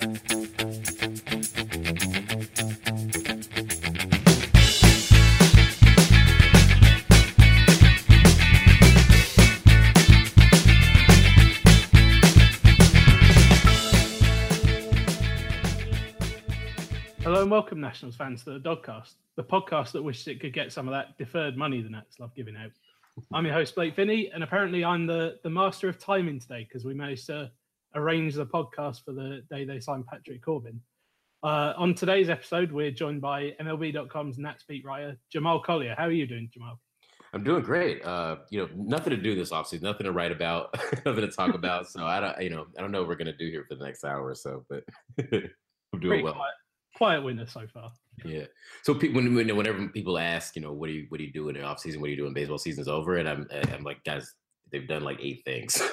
Hello and welcome, Nationals fans, to the Dogcast, the podcast that wishes it could get some of that deferred money the Nats love giving out. I'm your host, Blake Finney, and apparently I'm the, the master of timing today because we managed to arrange the podcast for the day they signed Patrick Corbin. Uh, on today's episode, we're joined by MLB.com's Nats beat writer, Jamal Collier. How are you doing, Jamal? I'm doing great. Uh, you know, nothing to do this offseason, nothing to write about, nothing to talk about. So I don't, you know, I don't know what we're gonna do here for the next hour or so, but I'm doing Pretty well. quiet, quiet winner so far. Yeah. So pe- when, when whenever people ask, you know, what do you what do you do in the off season? What do you do when baseball season's over? And I'm I'm like, guys, they've done like eight things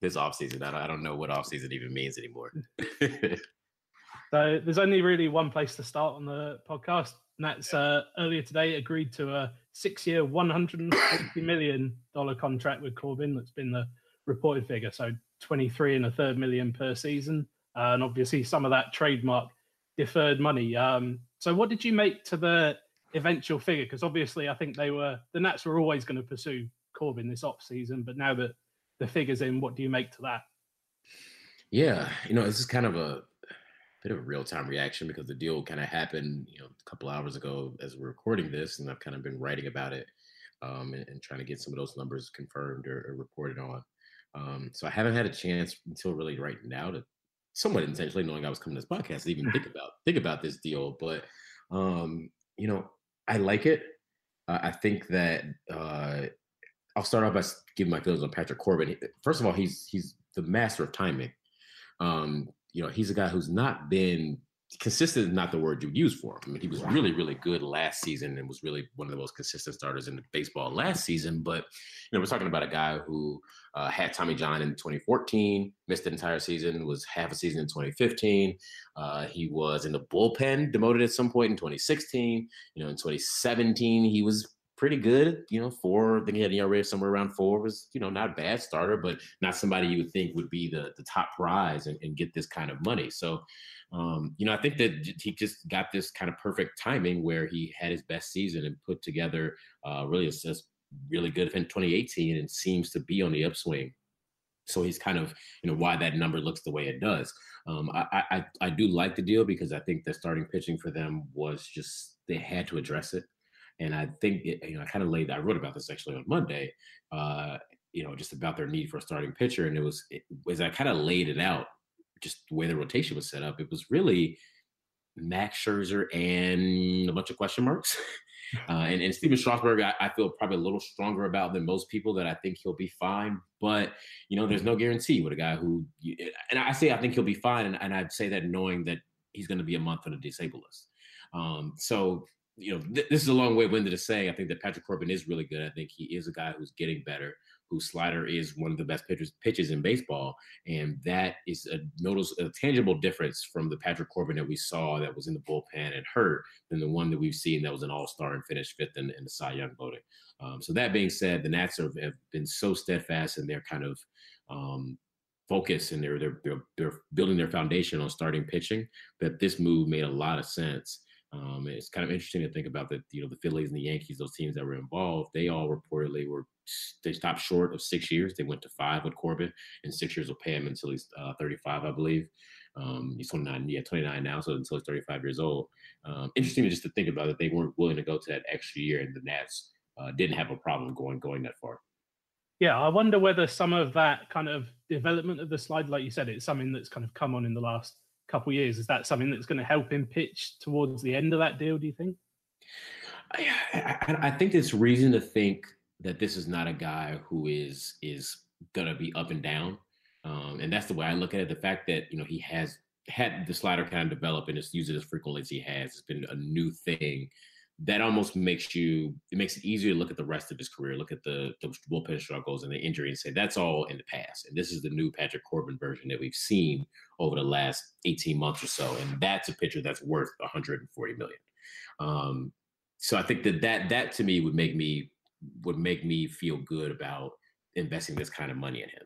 this off season. I don't, I don't know what off season even means anymore. So there's only really one place to start on the podcast, and that's uh, earlier today agreed to a six-year, 150 million dollar contract with Corbin. That's been the reported figure. So 23 and a third million per season, uh, and obviously some of that trademark deferred money. Um, so what did you make to the eventual figure? Because obviously I think they were the Nats were always going to pursue Corbin this off season, but now that the figures in, what do you make to that? yeah, you know, this is kind of a bit of a real time reaction because the deal kind of happened, you know, a couple hours ago as we're recording this, and I've kind of been writing about it um, and, and trying to get some of those numbers confirmed or, or reported on. Um, so I haven't had a chance until really right now to somewhat intentionally knowing I was coming to this podcast to even think about think about this deal. But um, you know, I like it. Uh, I think that uh, I'll start off by giving my feelings on Patrick Corbin. First of all, he's he's the master of timing. Um, you know, he's a guy who's not been consistent. Is not the word you would use for him. I mean, he was really, really good last season and was really one of the most consistent starters in baseball last season. But you know, we're talking about a guy who uh, had Tommy John in 2014, missed the entire season, was half a season in 2015. Uh, he was in the bullpen, demoted at some point in 2016. You know, in 2017, he was pretty good. You know, four. I think he had an ERA somewhere around four. Was you know not a bad starter, but not somebody you would think would be the the top prize and, and get this kind of money. So, um, you know, I think that he just got this kind of perfect timing where he had his best season and put together uh, really a, really good in 2018 and seems to be on the upswing. So he's kind of, you know, why that number looks the way it does. Um, I, I I do like the deal because I think the starting pitching for them was just they had to address it, and I think it, you know I kind of laid I wrote about this actually on Monday, uh, you know, just about their need for a starting pitcher, and it was it, as I kind of laid it out, just the way the rotation was set up, it was really Max Scherzer and a bunch of question marks. Uh, and, and Stephen Strasburg, I, I feel probably a little stronger about than most people that I think he'll be fine. But, you know, there's no guarantee with a guy who, you- and I say I think he'll be fine. And, and I'd say that knowing that he's going to be a month on a disabled list. Um, so, you know, th- this is a long way winded to say. I think that Patrick Corbin is really good. I think he is a guy who's getting better, whose slider is one of the best pitchers, pitches in baseball. And that is a notice, a tangible difference from the Patrick Corbin that we saw that was in the bullpen and hurt than the one that we've seen that was an all star and finished fifth in, in the Cy Young voting. Um, so that being said, the Nats have, have been so steadfast in their kind of um, focus and they're, they're they're they're building their foundation on starting pitching that this move made a lot of sense. Um, it's kind of interesting to think about that. You know, the Phillies and the Yankees, those teams that were involved, they all reportedly were they stopped short of six years. They went to five with Corbin, and six years will pay him until he's uh, 35, I believe. Um, he's 29, yeah, 29 now, so until he's 35 years old. Um, interesting just to think about that they weren't willing to go to that extra year, and the Nats uh, didn't have a problem going going that far. Yeah, I wonder whether some of that kind of development of the slide, like you said, it's something that's kind of come on in the last couple years. Is that something that's going to help him pitch towards the end of that deal? Do you think? I, I, I think there's reason to think that this is not a guy who is is gonna be up and down, um, and that's the way I look at it. The fact that you know he has had the slider kind of develop and just use it as frequently as he has, it's been a new thing. That almost makes you it makes it easier to look at the rest of his career, look at the, the bullpen struggles and the injury, and say that's all in the past. And this is the new Patrick Corbin version that we've seen over the last 18 months or so, and that's a pitcher that's worth 140 million. Um, so I think that that that to me would make me would make me feel good about investing this kind of money in him.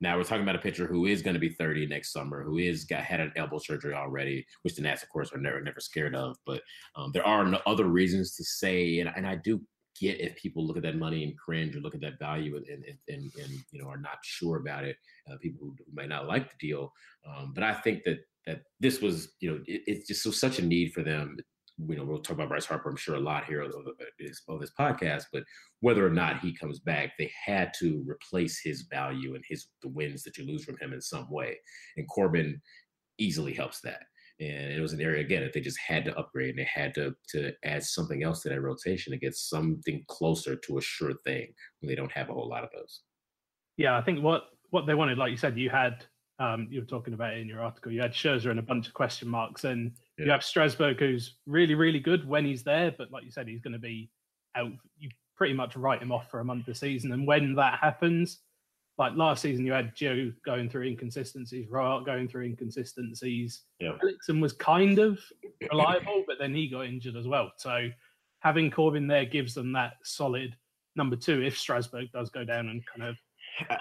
Now we're talking about a pitcher who is going to be 30 next summer, who is got had an elbow surgery already, which the Nats, of course, are never never scared of. But um, there are no other reasons to say, and, and I do get if people look at that money and cringe or look at that value and and, and, and you know are not sure about it. Uh, people who, may not like the deal, um, but I think that that this was you know it, it's just so such a need for them you know, we'll talk about Bryce Harper, I'm sure, a lot here of this, of this podcast, but whether or not he comes back, they had to replace his value and his the wins that you lose from him in some way. And Corbin easily helps that. And it was an area again that they just had to upgrade and they had to to add something else to that rotation to get something closer to a sure thing when they don't have a whole lot of those. Yeah, I think what what they wanted, like you said, you had um, you were talking about it in your article. You had Scherzer and a bunch of question marks, and yeah. you have Strasburg, who's really, really good when he's there. But like you said, he's going to be out. You pretty much write him off for a month of season, and when that happens, like last season, you had Gio going through inconsistencies, Royal going through inconsistencies. Yeah. Hellickson was kind of reliable, but then he got injured as well. So having Corbin there gives them that solid number two if Strasburg does go down and kind of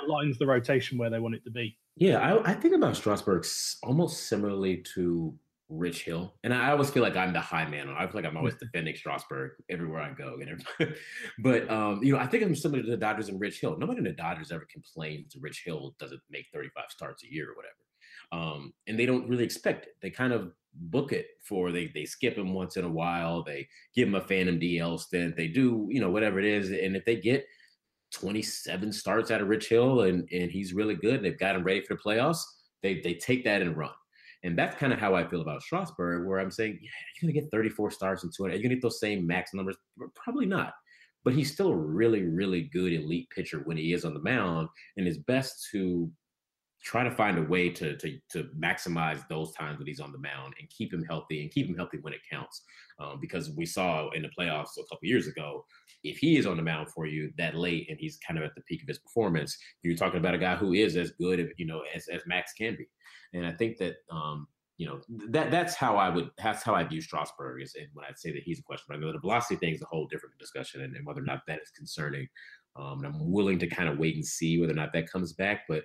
aligns the rotation where they want it to be. Yeah, I, I think about Strasburg almost similarly to Rich Hill, and I always feel like I'm the high man. I feel like I'm always defending Strasburg everywhere I go. And but um, you know, I think I'm similar to the Dodgers and Rich Hill. Nobody in the Dodgers ever complains Rich Hill doesn't make 35 starts a year or whatever. Um, and they don't really expect it. They kind of book it for they they skip him once in a while. They give him a phantom DL stint. They do you know whatever it is, and if they get 27 starts out of Rich Hill and, and he's really good. and They've got him ready for the playoffs. They, they take that and run. And that's kind of how I feel about Strasburg, where I'm saying, yeah, you're going to get 34 starts in 200. Are you going to get those same max numbers? Probably not. But he's still a really, really good elite pitcher when he is on the mound. And it's best to try to find a way to, to, to maximize those times that he's on the mound and keep him healthy and keep him healthy when it counts. Um, because we saw in the playoffs a couple years ago, if he is on the mound for you that late and he's kind of at the peak of his performance, you're talking about a guy who is as good, you know, as, as Max can be. And I think that, um, you know, that that's how I would, that's how I view Strasburg is and when I'd say that he's a question. I know the velocity thing is a whole different discussion and, and whether or not that is concerning. Um, and I'm willing to kind of wait and see whether or not that comes back. But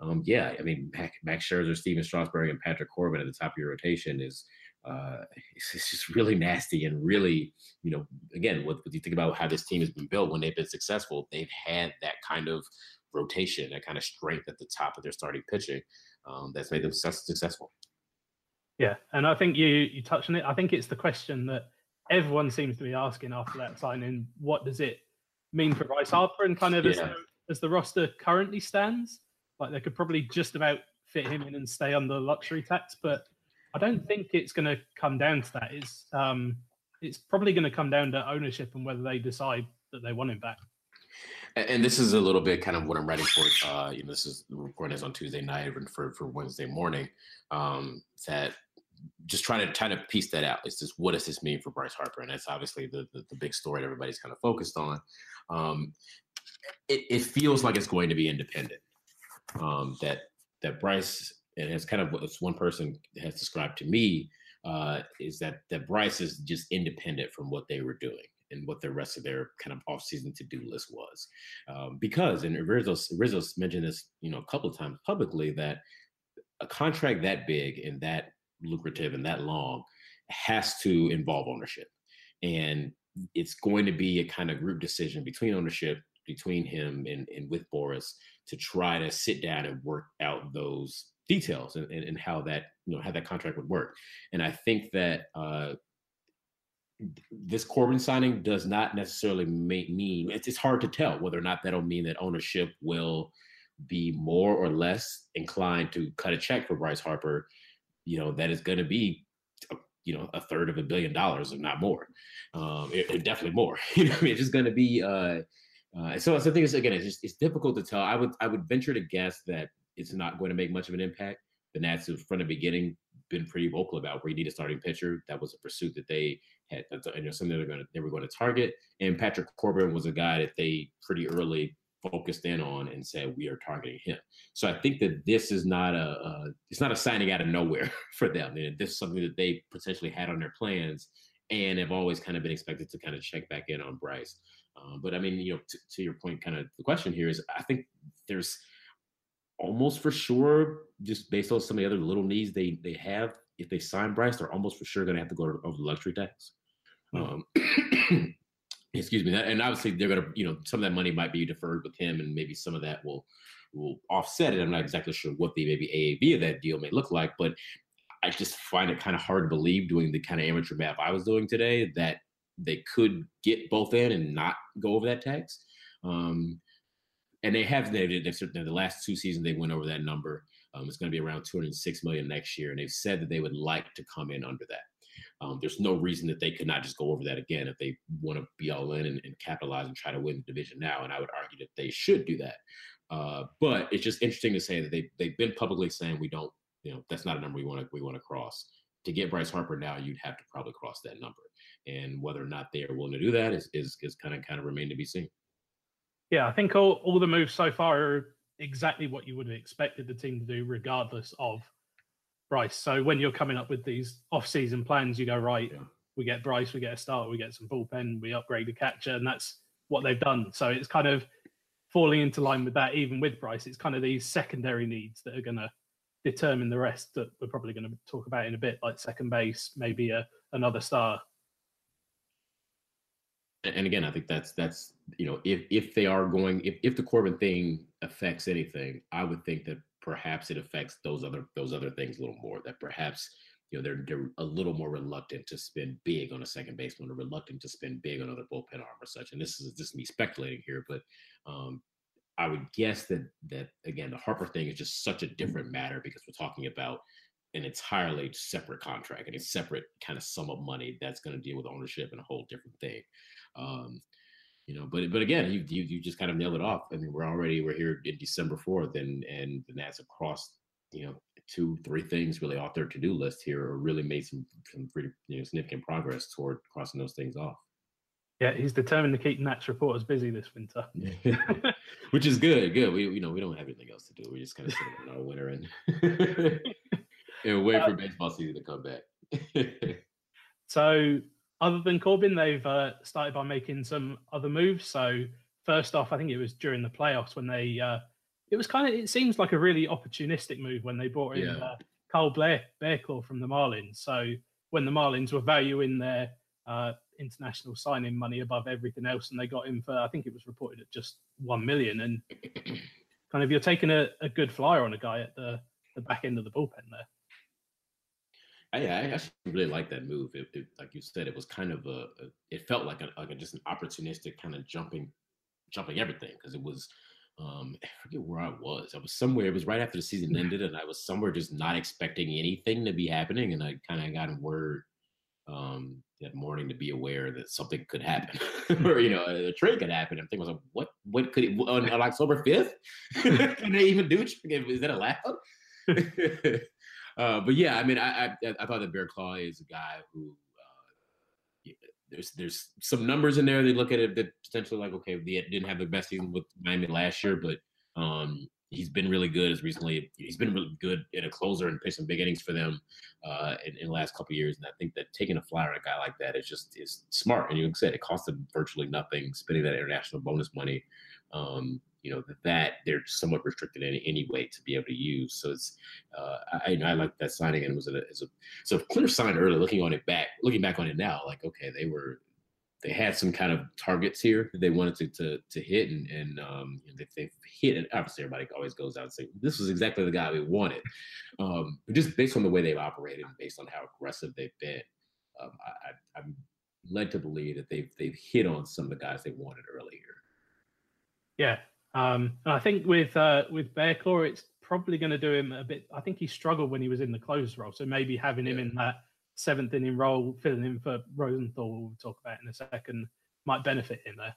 um, yeah, I mean, Max Scherzer, Stephen Strasburg, and Patrick Corbin at the top of your rotation is uh, it's, it's, just really nasty and really, you know, again, what, what you think about how this team has been built when they've been successful, they've had that kind of rotation, that kind of strength at the top of their starting pitching um, that's made them successful. Yeah, and I think you you touched on it. I think it's the question that everyone seems to be asking after that signing: What does it mean for Bryce Harper? And kind of yeah. as, as the roster currently stands, like they could probably just about fit him in and stay under luxury tax, but I don't think it's going to come down to that. It's um, it's probably going to come down to ownership and whether they decide that they want him back. And this is a little bit kind of what I'm writing for. Uh, you know, this is the recording is on Tuesday night and for for Wednesday morning. Um, that just trying to trying to piece that out. It's just what does this mean for Bryce Harper? And that's obviously the the, the big story that everybody's kind of focused on. Um, it, it feels like it's going to be independent. Um, that that Bryce and it's kind of what one person has described to me uh, is that that Bryce is just independent from what they were doing and what the rest of their kind of off-season to-do list was. Um, because, and Rizzo, Rizzo mentioned this, you know, a couple of times publicly that a contract that big and that lucrative and that long has to involve ownership. And it's going to be a kind of group decision between ownership, between him and, and with Boras to try to sit down and work out those details and, and, and, how that you know how that contract would work. And I think that uh, this Corbin signing does not necessarily make mean it's, it's hard to tell whether or not that'll mean that ownership will be more or less inclined to cut a check for Bryce Harper. You know that is going to be you know a third of a billion dollars, if not more. Um, it, it definitely more. You know, I mean, it's just going to be. Uh, uh, so, so the thing is, again, it's just it's difficult to tell. I would I would venture to guess that it's not going to make much of an impact. The Nats have, from the beginning, been pretty vocal about where you need a starting pitcher. That was a pursuit that they had, you know, something they were going to they were going to target. And Patrick Corbin was a guy that they pretty early focused in on and said we are targeting him. So I think that this is not a, a it's not a signing out of nowhere for them. This is something that they potentially had on their plans and have always kind of been expected to kind of check back in on Bryce. Um, but I mean, you know, t- to your point, kind of the question here is, I think there's almost for sure, just based on some of the other little needs they they have, if they sign Bryce, they're almost for sure going to have to go over the luxury tax. Um, excuse me, and obviously they're going to, you know, some of that money might be deferred with him, and maybe some of that will will offset it. I'm not exactly sure what the maybe AAV of that deal may look like, but I just find it kind of hard to believe doing the kind of amateur math I was doing today that they could get both in and not go over that tax. Um, and they have they, they've, they've, the last two seasons they went over that number. Um, it's going to be around 206 million next year, and they've said that they would like to come in under that. Um, there's no reason that they could not just go over that again if they want to be all in and, and, capitalize and try to win the division now. And I would argue that they should do that. Uh, but it's just interesting to say that they they've been publicly saying we don't, you know, that's not a number we want to we want to cross. To get Bryce Harper now, you'd have to probably cross that number, and whether or not they are willing to do that is is, is kind of kind of remain to be seen. Yeah, I think all, all the moves so far are exactly what you would have expected the team to do, regardless of Bryce. So when you're coming up with these off-season plans, you go right. Yeah. We get Bryce, we get a start, we get some bullpen, we upgrade the catcher, and that's what they've done. So it's kind of falling into line with that. Even with Bryce, it's kind of these secondary needs that are going to determine the rest that we're probably going to talk about in a bit, like second base, maybe a, another star. And again, I think that's that's you know if if they are going if if the Corbin thing affects anything, I would think that perhaps it affects those other those other things a little more. That perhaps you know they're they're a little more reluctant to spend big on a second baseman, or reluctant to spend big on other bullpen arm or such. And this is just me speculating here, but um, I would guess that that again the Harper thing is just such a different matter because we're talking about an entirely separate contract and a separate kind of sum of money that's going to deal with ownership and a whole different thing. Um, you know, but but again, you, you you just kind of nailed it off. I mean, we're already we're here in December fourth, and and the Nats have crossed you know two three things really off their to do list here, or really made some some pretty you know significant progress toward crossing those things off. Yeah, he's determined to keep Nats reporters busy this winter, which is good. Good. We you know we don't have anything else to do. We're just kind of sit in our winter and and wait for baseball season to come back. so other than Corbin, they've uh, started by making some other moves. So first off, I think it was during the playoffs when they uh, it was kind of it seems like a really opportunistic move when they brought in yeah. uh, Carl Blair Barraclough from the Marlins. So when the Marlins were valuing their uh, international signing money above everything else, and they got him for I think it was reported at just one million. And kind of you're taking a, a good flyer on a guy at the the back end of the bullpen there. I, I actually really like that move. It, it, like you said, it was kind of a, a it felt like a, like a, just an opportunistic kind of jumping, jumping everything because it was, um, I forget where I was. I was somewhere. It was right after the season ended, and I was somewhere just not expecting anything to be happening, and I kind of got word um, that morning to be aware that something could happen, or you know, a trade could happen. I'm thinking, like, what, what could it, on, on October fifth? Can they even do? Is that allowed? Uh, but yeah, I mean, I, I, I thought that Barraclough is a guy who uh, there's there's some numbers in there. They look at it that potentially like okay, they didn't have the best season with Miami last year, but um, he's been really good as recently. He's been really good in a closer and pitched some big innings for them uh, in, in, the last couple years. And I think that taking a flyer on a guy like that is just is smart. And you said it cost them virtually nothing, spending that international bonus money. Um, you know that they're somewhat restricted in any way to be able to use. So it's uh, I, I like that signing and it was a, a so clear sign early. Looking on it back, looking back on it now, like okay, they were they had some kind of targets here that they wanted to to, to hit and and um, they, they've hit it, obviously everybody always goes out and say this was exactly the guy we wanted. Um, but just based on the way they've operated and based on how aggressive they've been, um, I, I'm led to believe that they've they've hit on some of the guys they wanted earlier. Yeah, um, and I think with uh, with Barraclough, it's probably going to do him a bit. I think he struggled when he was in the close role, so maybe having him in that seventh inning role, filling in for Rosenthal, we'll talk about in a second, might benefit him there.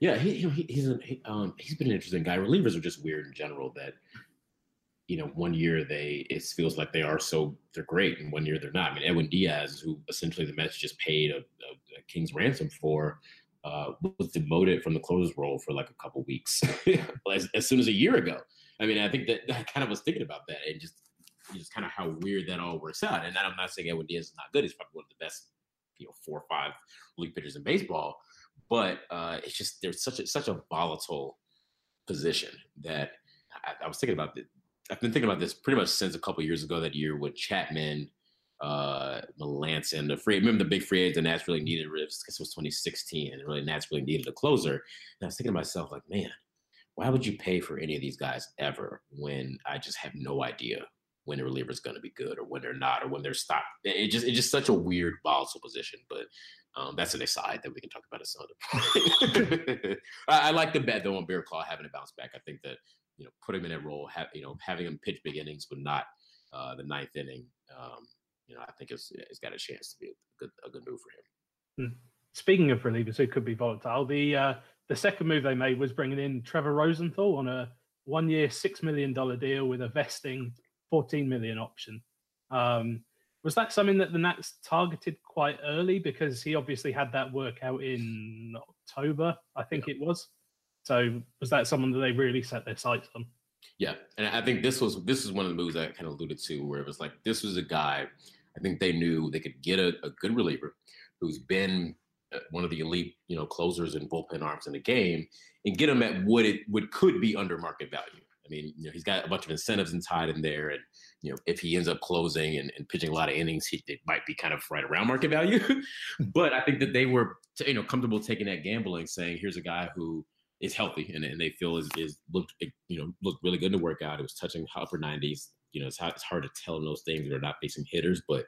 Yeah, he, he he's a, he, um, he's been an interesting guy. Relievers are just weird in general. That you know, one year they it feels like they are so they're great, and one year they're not. I mean, Edwin Diaz, who essentially the Mets just paid a, a, a king's ransom for, uh, was demoted from the closers role for like a couple weeks as, as, soon as a year ago. I mean, I think that I kind of was thinking about that and just just kind of how weird that all works out. And I'm not saying Edwin Diaz is not good; he's probably one of the best, you know, four or five league pitchers in baseball. But uh, it's just there's such a such a volatile position that I, I was thinking about it. I've been thinking about this pretty much since a couple years ago. That year with Chapman, uh, Melancon, the free. Remember the big free agent the Nats really needed. I guess it was 2016, and really Nats really needed a closer. And I was thinking to myself, like, man, why would you pay for any of these guys ever when I just have no idea when a reliever is going to be good or when they're not or when they're stopped? It just it's just such a weird volatile position, but. Um, that's an aside that we can talk about at some other I, I, like the bet though on Barraclough having to bounce back. I think that you know put him in that role, have you know having him pitch big innings, but not uh, the ninth inning. Um, you know, I think it's it's got a chance to be a good a good move for him. Hmm. Speaking of relievers who could be volatile, the uh, the second move they made was bringing in Trevor Rosenthal on a one year, $6 million deal with a vesting 14 million option. Um, was that something that the Nats targeted quite early because he obviously had that workout in October, I think yeah. it was. So was that someone that they really set their sights on? Yeah, and I think this was this is one of the moves I kind of alluded to, where it was like this was a guy. I think they knew they could get a, a good reliever who's been uh, one of the elite, you know, closers and bullpen arms in the game, and get him at what it would could be under market value. I mean, you know, he's got a bunch of incentives tied in there, and you know, if he ends up closing and, and pitching a lot of innings, he it might be kind of right around market value. but I think that they were, you know, comfortable taking that gambling, saying, "Here's a guy who is healthy and, and they feel is, is looked, you know, looked really good to work out. It was touching upper 90s. You know, it's, it's hard to tell in those things that are not facing hitters, but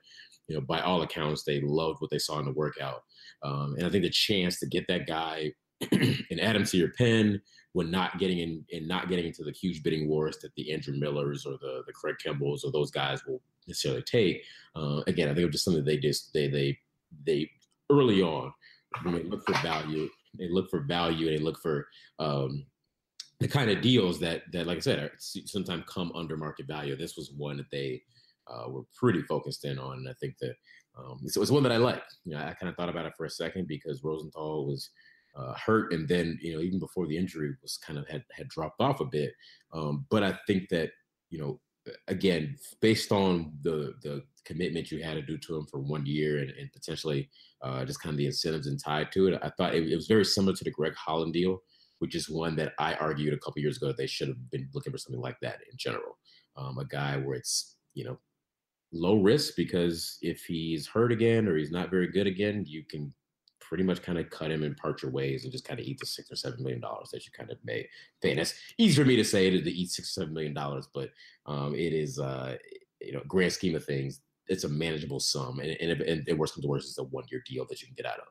you know, by all accounts, they loved what they saw in the workout. Um, and I think the chance to get that guy and add him to your pen when not getting in and not getting into the huge bidding wars that the Andrew Millers or the the Craig Kimbrels or those guys will necessarily take. Uh, again, I think it was just something they just they they they early on when they look for value, they look for value and they look for um, the kind of deals that that like I said sometimes come under market value. This was one that they uh, were pretty focused in on. And I think that um, it's one that I like. You know, I kind of thought about it for a second because Rosenthal was uh, hurt, and then you know even before the injury was kind of had had dropped off a bit. Um, but I think that you know again based on the the commitment you had to do to him for one year and, and potentially uh, just kind of the incentives and tied to it, I thought it, it was very similar to the Greg Holland deal which is one that I argued a couple years ago that they should have been looking for something like that in general. Um, a guy where it's you know low risk because if he's hurt again or he's not very good again, you can pretty much kind of cut him and part your ways and just kind of eat the six or seven million dollars that you kind of made. And it's easy for me to say to, to eat six or seven million dollars, but um, it is, uh, you know, grand scheme of things, it's a manageable sum, and, and, and, and worst comes to worst, it's a one year deal that you can get out of.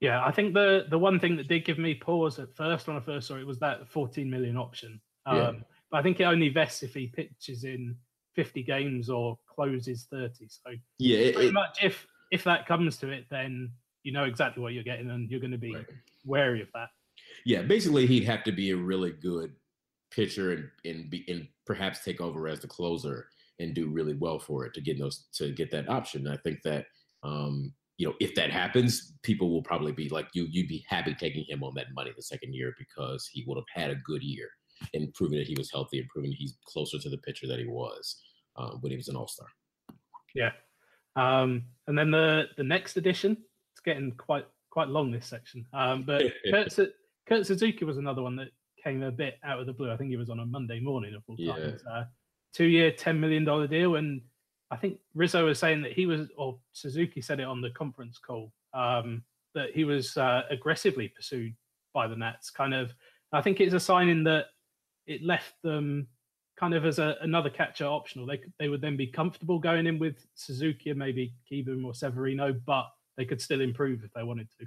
Yeah, I think the the one thing that did give me pause at first when I first saw it was that 14 million option. Um, yeah. But I think it only vests if he pitches in 50 games or closes 30. So yeah, it, pretty much if if that comes to it, then you know exactly what you're getting, and you're going to be right. wary of that. Yeah, basically, he'd have to be a really good pitcher and and be and perhaps take over as the closer and do really well for it to get those to get that option. I think that um, you know if that happens, people will probably be like you. You'd be happy taking him on that money the second year because he would have had a good year and proving that he was healthy and proving he's closer to the pitcher that he was um, when he was an All Star. Yeah, um, and then the the next edition, it's getting quite quite long this section. Um, but Kurt, Kurt, Suzuki was another one that came a bit out of the blue. I think he was on a Monday morning of all times. Yeah. Uh, two year, ten million dollar deal, and I think Rizzo was saying that he was, or Suzuki said it on the conference call, um, that he was uh, aggressively pursued by the Nats. Kind of, I think it's a sign in that it left them kind of as a, another catcher optional. They they would then be comfortable going in with Suzuki and maybe Kieboom or Severino, but they could still improve if they wanted to.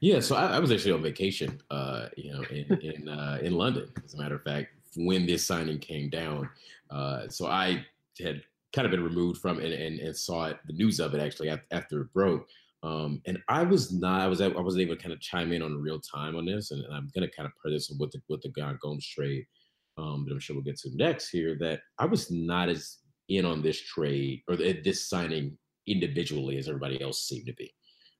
Yeah, so I, I was actually on vacation, uh, you know, in in uh, in London, as a matter of fact, when this signing came down. Uh, so I had kind of been removed from it and, and saw it, the news of it actually after it broke. Um, and I was not, I was, I wasn't able to kind of chime in on real time on this, and, and I'm going to kind of put this with the with the Yan Gomes trade, um, that I'm sure we'll get to next here. That I was not as in on this trade or this signing individually as everybody else seemed to be.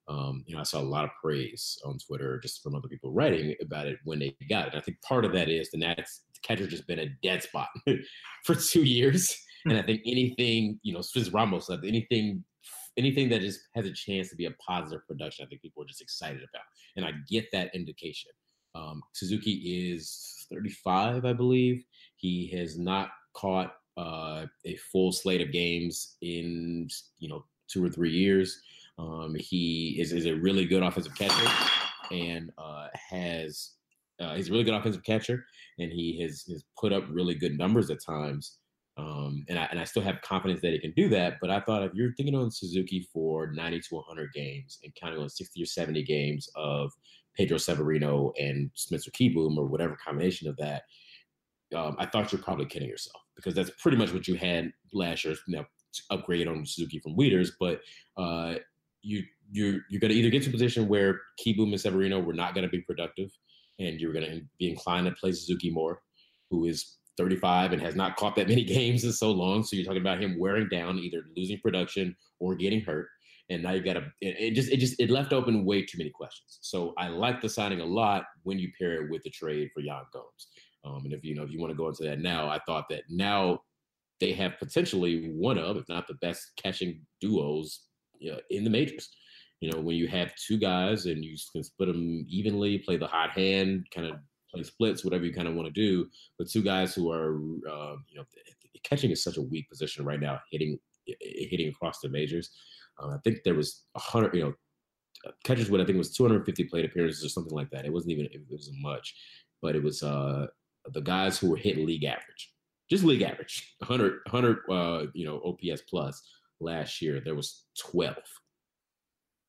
Um, you know, I saw a lot of praise on Twitter just from other people writing about it when they got it. I think part of that is the Nats the catcher's just been a dead spot for two years, and I think anything you know, since Ramos anything anything that just has a chance to be a positive production, I think people are just excited about. And I get that indication. Um, Suzuki is 35, I believe. He has not caught uh, a full slate of games in you know two or three years. Um, he is, is a really good offensive catcher and uh, has uh, he's a really good offensive catcher and he has has put up really good numbers at times. Um, and I and I still have confidence that he can do that. But I thought if you're thinking on Suzuki for 90 to 100 games and counting on 60 or 70 games of Pedro Severino and Spencer Kieboom or whatever combination of that, um, I thought you're probably kidding yourself because that's pretty much what you had last year. Know, upgrade on Suzuki from Wieters, but uh, you you you're going to either get to a position where Kieboom and Severino were not going to be productive, and you're going to be inclined to play Suzuki more, who is 35 and has not caught that many games in so long. So you're talking about him wearing down, either losing production or getting hurt. And now you've got to it, it just it just it left open way too many questions. So I like the signing a lot when you pair it with the trade for Yan Gomes. Um, and if you know if you want to go into that now, I thought that now they have potentially one of, if not the best catching duos you know, in the majors. You know, when you have two guys and you can split them evenly, play the hot hand, kind of play splits, whatever you kind of want to do. But two guys who are, uh, you know, catching is such a weak position right now, hitting hitting across the majors. Uh, I think there was a hundred, you know, catchers would I think it was 250 plate appearances or something like that. It wasn't even it wasn't much, but it was uh the guys who were hitting league average, just league average, 100 100 uh you know OPS plus last year. There was 12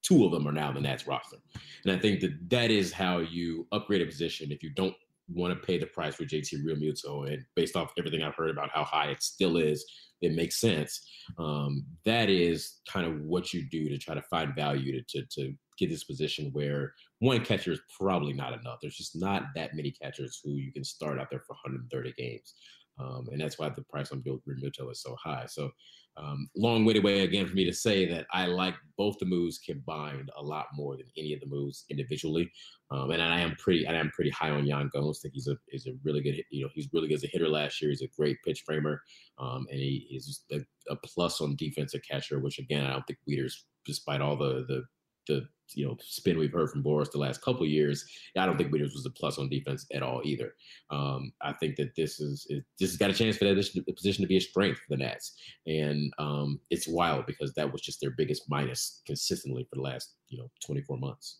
two of them are now the Nats roster. And I think that that is how you upgrade a position if you don't want to pay the price for JT Realmuto. And based off everything I've heard about how high it still is, it makes sense. Um, that is kind of what you do to try to find value to, to, to get this position where one catcher is probably not enough. There's just not that many catchers who you can start out there for 130 games. Um, and that's why the price on Bill Realmuto is so high. So um, long-winded way again for me to say that I like both the moves combined a lot more than any of the moves individually. Um, and I am pretty, I am pretty high on Yan Gomes. I think he's a is a really good, you know, he's really good as a hitter last year. He's a great pitch framer, um, and he is a, a, plus on defensive catcher. Which again, I don't think Wieters, despite all the the the you know spin we've heard from Boras the last couple years, I don't think Wieters was a plus on defense at all either. Um, I think that this is it, this has got a chance for that position to be a strength for the Nats, and um, it's wild because that was just their biggest minus consistently for the last you know 24 months.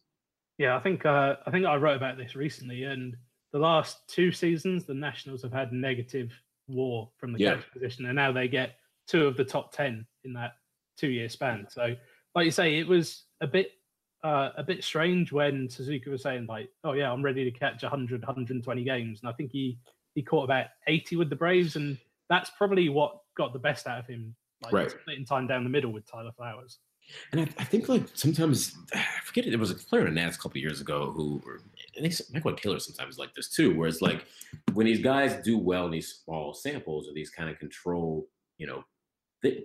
Yeah, I think uh, I think I wrote about this recently, and the last two seasons the Nationals have had negative WAR from the yeah. catch position, and now they get two of the top ten in that two-year span. So, like you say, it was a bit uh, a bit strange when Suzuki was saying like, "Oh yeah, I'm ready to catch 100, 120 games," and I think he he caught about 80 with the Braves, and that's probably what got the best out of him, like right. splitting time down the middle with Tyler Flowers. And I, I, think like sometimes I forget it. There was a player in Nats a couple years ago who, I think Michael Taylor sometimes like this too, where it's like when these guys do well in these small samples or these kind of control, you know,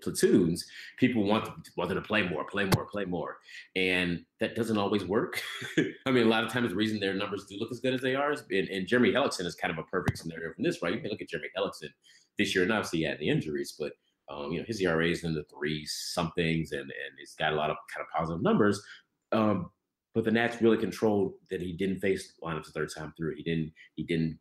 platoons, people want them, want them to play more, play more, play more, and that doesn't always work. I mean, a lot of times the reason their numbers do look as good as they are is, and, and Jeremy Hellickson is kind of a perfect scenario from this, right? You can look at Jeremy Hellickson this year, and obviously he had the injuries, but um, you know his ERA is in the three somethings, and and he's got a lot of kind of positive numbers. Um, but the Nats really controlled that he didn't face lineups the third time through. He didn't he didn't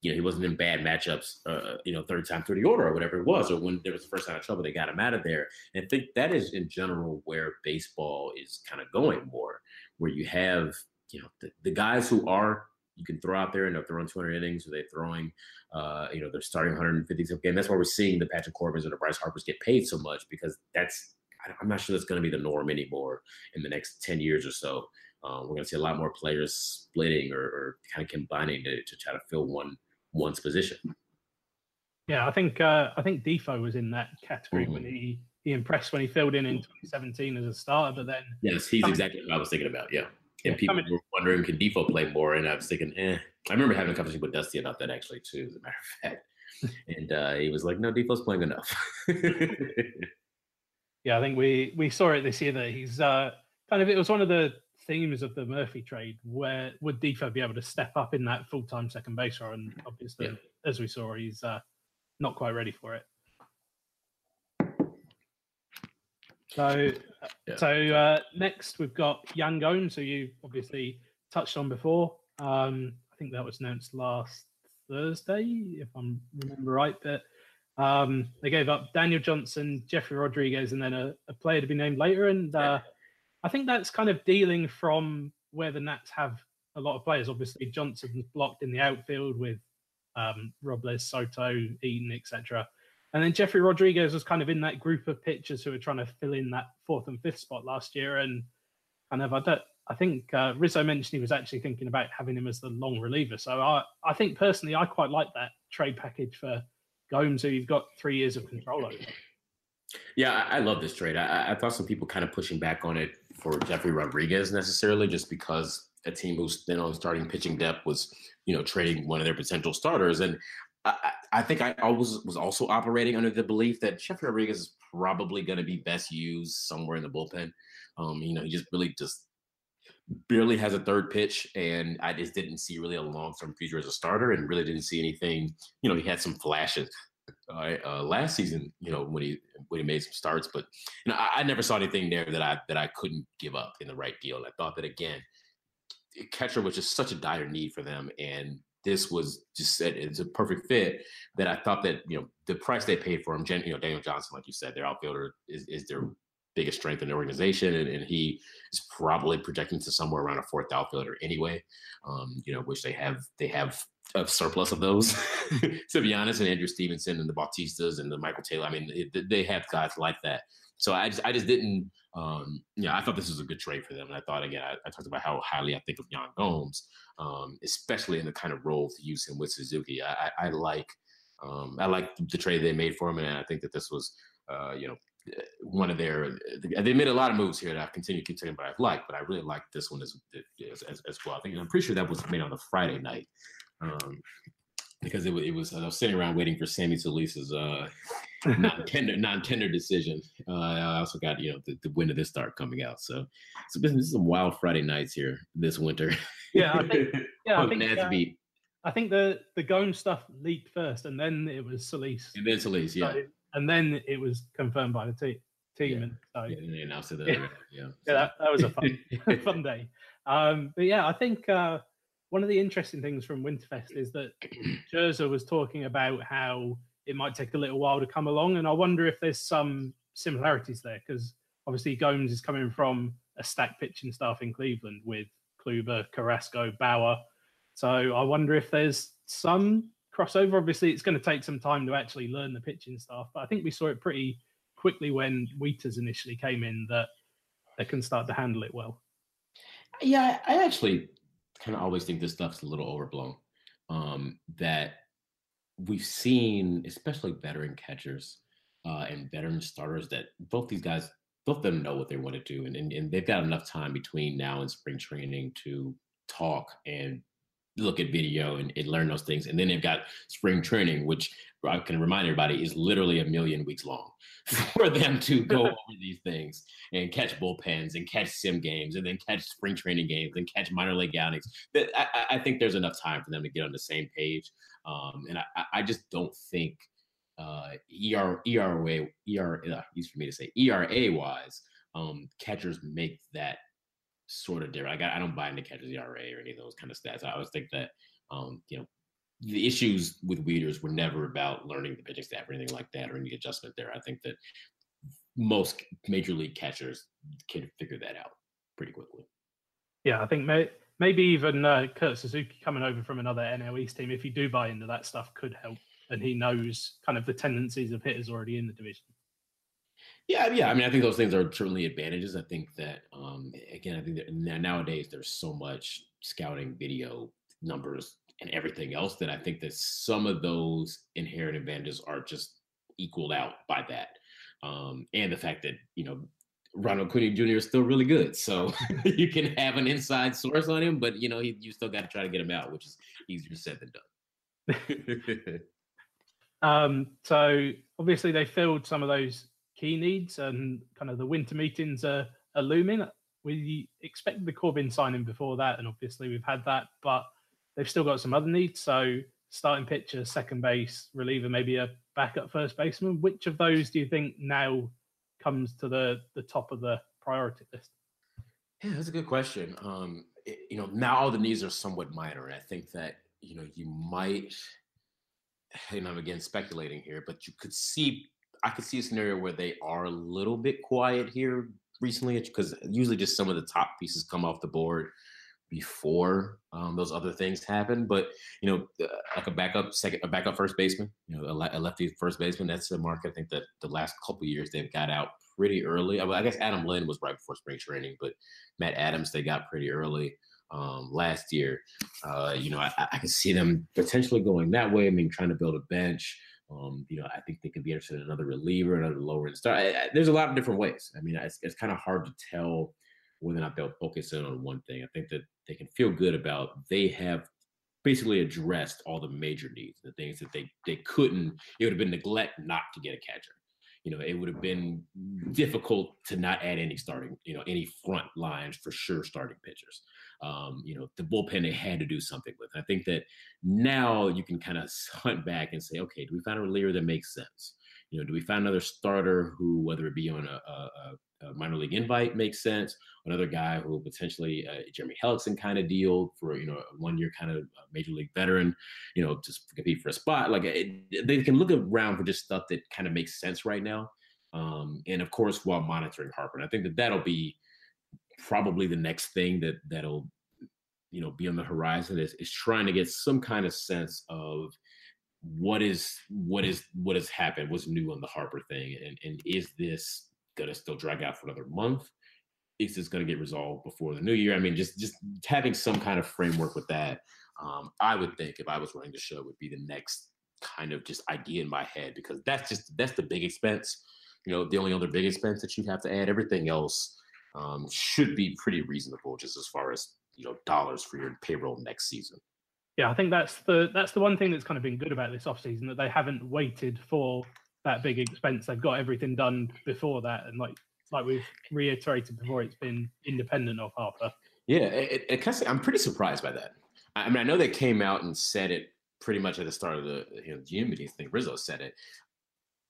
you know, he wasn't in bad matchups, uh, you know, third time through the order or whatever it was, or when there was the first time of trouble, they got him out of there. And I think that is in general where baseball is kind of going more, where you have, you know, the, the guys who are you can throw out there and they're throwing 200 innings or they're throwing, uh, you know, they're starting 150 game. That's why we're seeing the Patrick Corbins and the Bryce Harpers get paid so much because that's, I'm not sure that's going to be the norm anymore in the next 10 years or so. Um, we're going to see a lot more players splitting or, or kind of combining to, to try to fill one one's position. Yeah, I think uh, I think Difo was in that category mm-hmm. when he he impressed when he filled in in 2017 as a starter, but then yes, he's exactly what I was thinking about. Yeah, and yeah, people coming, were wondering can Difo play more, and I was thinking, eh. I remember having a conversation with Dusty about that actually too, as a matter of fact, and uh, he was like, "No, Difo's playing enough." yeah, I think we we saw it this year that he's uh, kind of it was one of the themes of the Murphy trade, where would Difo be able to step up in that full time second base role? And obviously, yeah. as we saw, he's uh, not quite ready for it. So, yeah. so uh, next we've got Yan Gomes, who you obviously touched on before. Um, I think that was announced last Thursday, if I remember right. But um, they gave up Daniel Johnson, Jeffrey Rodriguez, and then a, a player to be named later. And uh, I think that's kind of dealing from where the Nats have a lot of players. Obviously, Johnson's blocked in the outfield with um, Robles, Soto, Eaton, etc. And then Jeffrey Rodriguez was kind of in that group of pitchers who were trying to fill in that fourth and fifth spot last year. And kind of, I don't, I think uh, Rizzo mentioned he was actually thinking about having him as the long reliever. So I, I think personally, I quite like that trade package for Gomes, who you've got three years of control over. Yeah, I, love this trade. I, I, thought some people kind of pushing back on it for Jeffrey Rodriguez necessarily, just because a team who's thin on starting pitching depth was, you know, trading one of their potential starters. And I, I think I always was also operating under the belief that Jeffrey Rodriguez is probably going to be best used somewhere in the bullpen. Um, you know, he just really just barely has a third pitch, and I just didn't see really a long term future as a starter, and really didn't see anything. You know, he had some flashes uh, uh, last season. You know, when he when he made some starts, but you know, I, I, never saw anything there that I that I couldn't give up in the right deal. I thought that again, catcher was just such a dire need for them, and this was just said it's a perfect fit that I thought that you know the price they paid for him, you know Daniel Johnson, like you said, their outfielder is, is their biggest strength in the organization, and, and, he is probably projecting to somewhere around a fourth outfielder anyway. Um, you know, which they have they have a surplus of those, to be honest. And Andrew Stevenson and the Bautistas and the Michael Taylor. I mean, it, they have guys like that. So I just I just didn't. Um, yeah, I thought this was a good trade for them, and I thought again I, I talked about how highly I think of Yan Gomes, um, especially in the kind of role to use him with Suzuki. I, I, I like. Um, I like the trade they made for him, and I think that this was, uh, you know, one of their they made a lot of moves here that I've continued taking, but I've liked, but I really like this one as, as, as well. I think and I'm pretty sure that was made on the Friday night. Um, because it, it was I was sitting around waiting for Sammy Solis's uh, non-tender non-tender decision. Uh, I also got you know the, the win of this start coming out, so so this is some wild Friday nights here this winter. Yeah, I think, yeah, I think, uh, I think the the Gomes stuff leaked first, and then it was Solis. And then Solis, yeah. So and then it was confirmed by the te- team. Yeah. And so, yeah, and they announced it. Yeah, yeah, yeah that, that, was a fun, fun day. Um, but yeah, I think uh, one of the interesting things from Winterfest is that Scherzer was talking about how it might take a little while to come along, and I wonder if there's some similarities there because obviously Gomes is coming from a stacked pitching staff in Cleveland with Kluber, Carrasco, Bauer. So I wonder if there's some crossover. Obviously, it's going to take some time to actually learn the pitching staff, but I think we saw it pretty quickly when Wieters initially came in that they can start to handle it well. Yeah, I actually kind of always think this stuff's a little overblown. Um, that we've seen, especially veteran catchers uh, and veteran starters, that both these guys, both of them know what they want to do, and, and, and they've got enough time between now and spring training to talk and look at video and, and, learn those things. And then they've got spring training, which I can remind everybody is literally a million weeks long for them to go over these things and catch bullpens and catch sim games and then catch spring training games and catch minor league outings. That I, I think there's enough time for them to get on the same page. Um, and I, I just don't think uh, ER, ERA, ER, uh, easy for me to say, ERA wise, um, catchers make that sort of different. Like I, I don't buy into catcher's ERA or any of those kind of stats. I always think that um, you know the issues with Wieters were never about learning the pitching staff or anything like that or any adjustment there. I think that most major league catchers can figure that out pretty quickly. Yeah, I think may, maybe even uh, Kurt Suzuki coming over from another NL East team, if you do buy into that stuff, could help. And he knows kind of the tendencies of hitters already in the division. Yeah, yeah. I mean, I think those things are certainly advantages. I think that, um, again, I think that nowadays there's so much scouting, video numbers, and everything else that I think that some of those inherent advantages are just equaled out by that, um, and the fact that you know Ronald Acuna Jr. is still really good, so you can have an inside source on him, but you know he, you still got to try to get him out, which is easier said than done. um, so obviously they filled some of those key needs and kind of the winter meetings are, are looming. We expected the Corbin signing before that, and obviously we've had that, but they've still got some other needs. So starting pitcher, second base, reliever, maybe a backup first baseman. Which of those do you think now comes to the the top of the priority list? Yeah, that's a good question. Um, it, you know, now all the needs are somewhat minor, I think that you know, you might, and I'm again speculating here, but you could see, I could see a scenario where they are a little bit quiet here recently because usually just some of the top pieces come off the board before um, those other things happen. But you know, like a backup second, a backup first baseman, you know, a, lefty first baseman. That's the market I think that the last couple years they've got out pretty early. I, guess Adam Lind was right before spring training, but Matt Adams they got pretty early um, last year. Uh, you know, I, I can see them potentially going that way. I mean, trying to build a bench. Um, you know, I think they could be interested in another reliever, another lower end star. I, I, there's a lot of different ways. I mean, it's, it's kind of hard to tell whether or not they'll focus in on one thing. I think that they can feel good about they have basically addressed all the major needs, the things that they they couldn't. It would have been neglect not to get a catcher. You know, it would have been difficult to not add any starting, you know, any front lines for sure starting pitchers. Um, you know, the bullpen they had to do something with. I think that now you can kind of hunt back and say, okay, do we find a reliever that makes sense? You know, do we find another starter who, whether it be on a, a, a minor league invite makes sense. Another guy who potentially uh, Jeremy Hellickson kind of deal for you know a one year kind of uh, major league veteran, you know, just compete for a spot. Like it, they can look around for just stuff that kind of makes sense right now. Um, and of course, while monitoring Harper, and I think that that'll be probably the next thing that that'll you know be on the horizon is, is trying to get some kind of sense of what is what is what has happened what's new on the harper thing and and is this to still drag out for another month? Is this to get resolved before the new year? I mean, just just having some kind of framework with that, um, I would think if I was running the show would be the next kind of just idea in my head because that's just that's the big expense. You know, the only other big expense that you have to add. Everything else um, should be pretty reasonable, just as far as you know dollars for your payroll next season. Yeah, I think that's the that's the one thing that's kind of been good about this offseason that they haven't waited for that big expense. They've got everything done before that, and like like we've reiterated before, it's been independent of Harper. Yeah, it, it, it I'm pretty surprised by that. I mean, I know they came out and said it pretty much at the start of the you know Unity thing. Rizzo said it.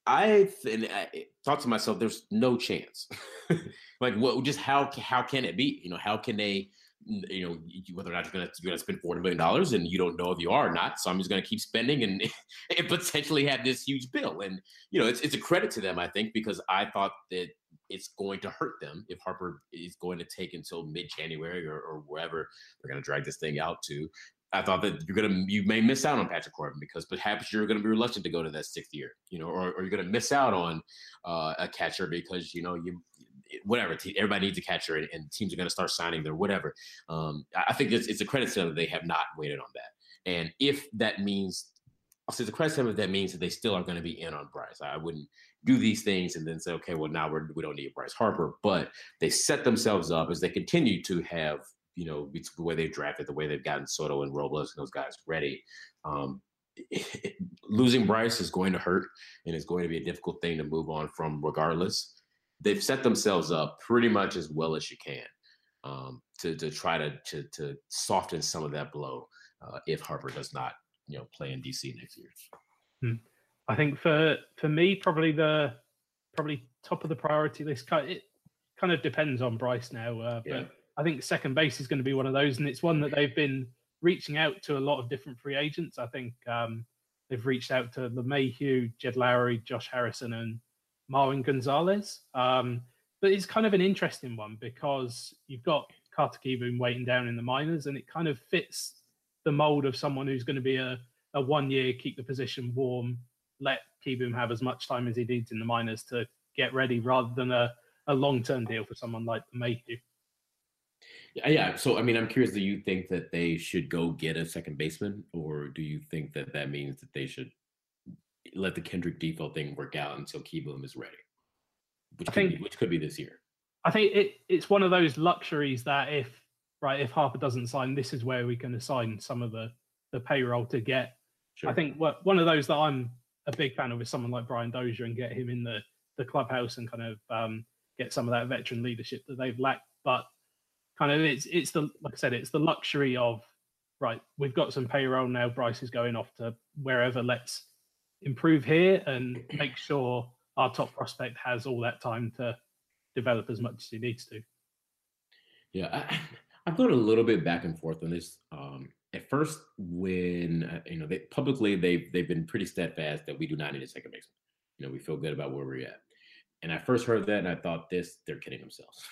I, th- I thought to myself, "There's no chance. like, what? Just how how can it be? You know, how can they you know whether or not you're gonna you're gonna spend forty million dollars and you don't know if you are or not. So I'm just gonna keep spending and, and potentially have this huge bill. And you know it's it's a credit to them, I think, because I thought that it's going to hurt them if Harper is going to take until mid January or, or wherever they're gonna drag this thing out to. I thought that you're gonna you may miss out on Patrick Corbin because perhaps you're gonna be reluctant to go to that sixth year, you know, or, or you're gonna miss out on uh, a catcher because you know you whatever. Everybody needs a catcher, and, and teams are going to start signing their whatever. Um, I think it's, it's a credit to them that they have not waited on that. And if that means, I'll say the credit to them that means that they still are going to be in on Bryce. I wouldn't do these things and then say, okay, well now we're, we don't need Bryce Harper. But they set themselves up as they continue to have, you know, the way they've drafted, the way they've gotten Soto and Robles and those guys ready. Um, losing Bryce is going to hurt and it's going to be a difficult thing to move on from regardless they've set themselves up pretty much as well as you can um, to to try to to to soften some of that blow uh, if Harper does not you know play in DC next year. Hmm. I think for for me probably the probably top of the priority list. It kind of depends on Bryce now, uh, but. I think second base is going to be one of those, and it's one that they've been reaching out to a lot of different free agents. I think um, they've reached out to LeMahieu, Jed Lowrie, Josh Harrison, and Marwin Gonzalez. Um, but it's kind of an interesting one because you've got Carter Kieboom waiting down in the minors, and it kind of fits the mold of someone who's going to be a, a one year, keep the position warm, let Kieboom have as much time as he needs in the minors to get ready rather than a, a long term deal for someone like Mayhew. Yeah, yeah. So, I mean, I'm curious. Do you think that they should go get a second baseman, or do you think that that means that they should let the Kendrick Difo thing work out until Kieboom is ready, which I could think, be, which could be this year. I think it, it's one of those luxuries that if right if Harper doesn't sign, this is where we can assign some of the the payroll to get. Sure. I think what, one of those that I'm a big fan of is someone like Brian Dozier and get him in the the clubhouse and kind of um, get some of that veteran leadership that they've lacked. But kind of it's it's the like I said, it's the luxury of right. We've got some payroll now. Bryce is going off to wherever. Let's improve here and make sure our top prospect has all that time to develop as much as he needs to. Yeah, I, have gone a little bit back and forth on this. Um, at first when uh, you know they publicly they've they've been pretty steadfast that we do not need a second baseman. You know, we feel good about where we're at. And I first heard that and I thought this, they're kidding themselves.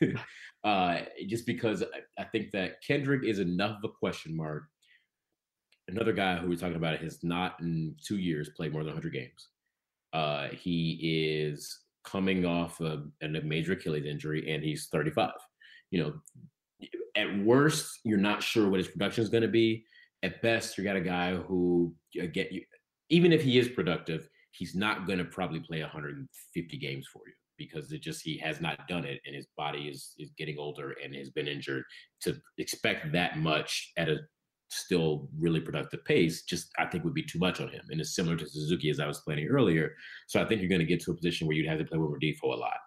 uh, just because I, I, think that Kendrick is enough of a question mark. Another guy who we're talking about has not in two years played more than 100 games. Uh, he is coming off of a major Achilles injury and he's 35. You know, at worst, you're not sure what his production is going to be. At best, you got a guy who uh, get you, even if he is productive, he's not going to probably play 150 games for you because it just he has not done it and his body is is getting older and has been injured to expect that much at a still really productive pace just i think would be too much on him and it's similar to suzuki as i was planning earlier so i think you're going to get to a position where you'd have to play Wilmer Difo a lot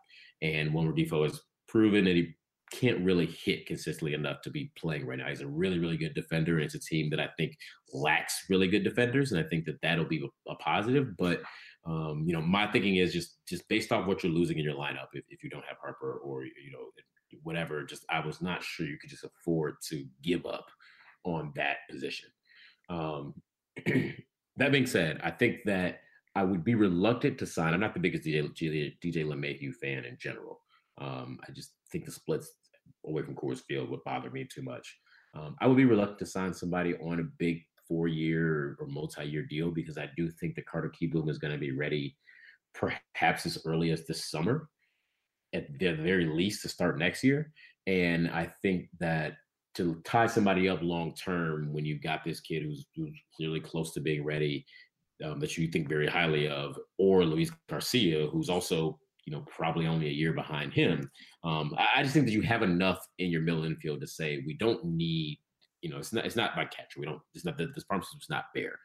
and Wilmer Difo has proven that he can't really hit consistently enough to be playing right now. He's a really, really good defender, and it's a team that I think lacks really good defenders, and I think that that'll be a positive. But um, you know, my thinking is just just based off what you're losing in your lineup, if, if you don't have Harper or you know whatever, just I was not sure you could just afford to give up on that position. Um, that being said, I think that I would be reluctant to sign. I'm not the biggest DJ DJ, LeMahieu fan in general. Um, I just think the splits away from Coors Field would bother me too much. Um, I would be reluctant to sign somebody on a big four-year or multi-year deal because I do think that Carter Kieboom is going to be ready, perhaps as early as this summer, at the very least to start next year. And I think that to tie somebody up long term when you've got this kid who's, who's clearly close to being ready, um, that you think very highly of, or Luis Garcia, who's also you know, probably only a year behind him. Um, I, I, just think that you have enough in your middle infield to say we don't need, you know, it's not it's not by catcher. We don't. It's not that this farm system's not bare.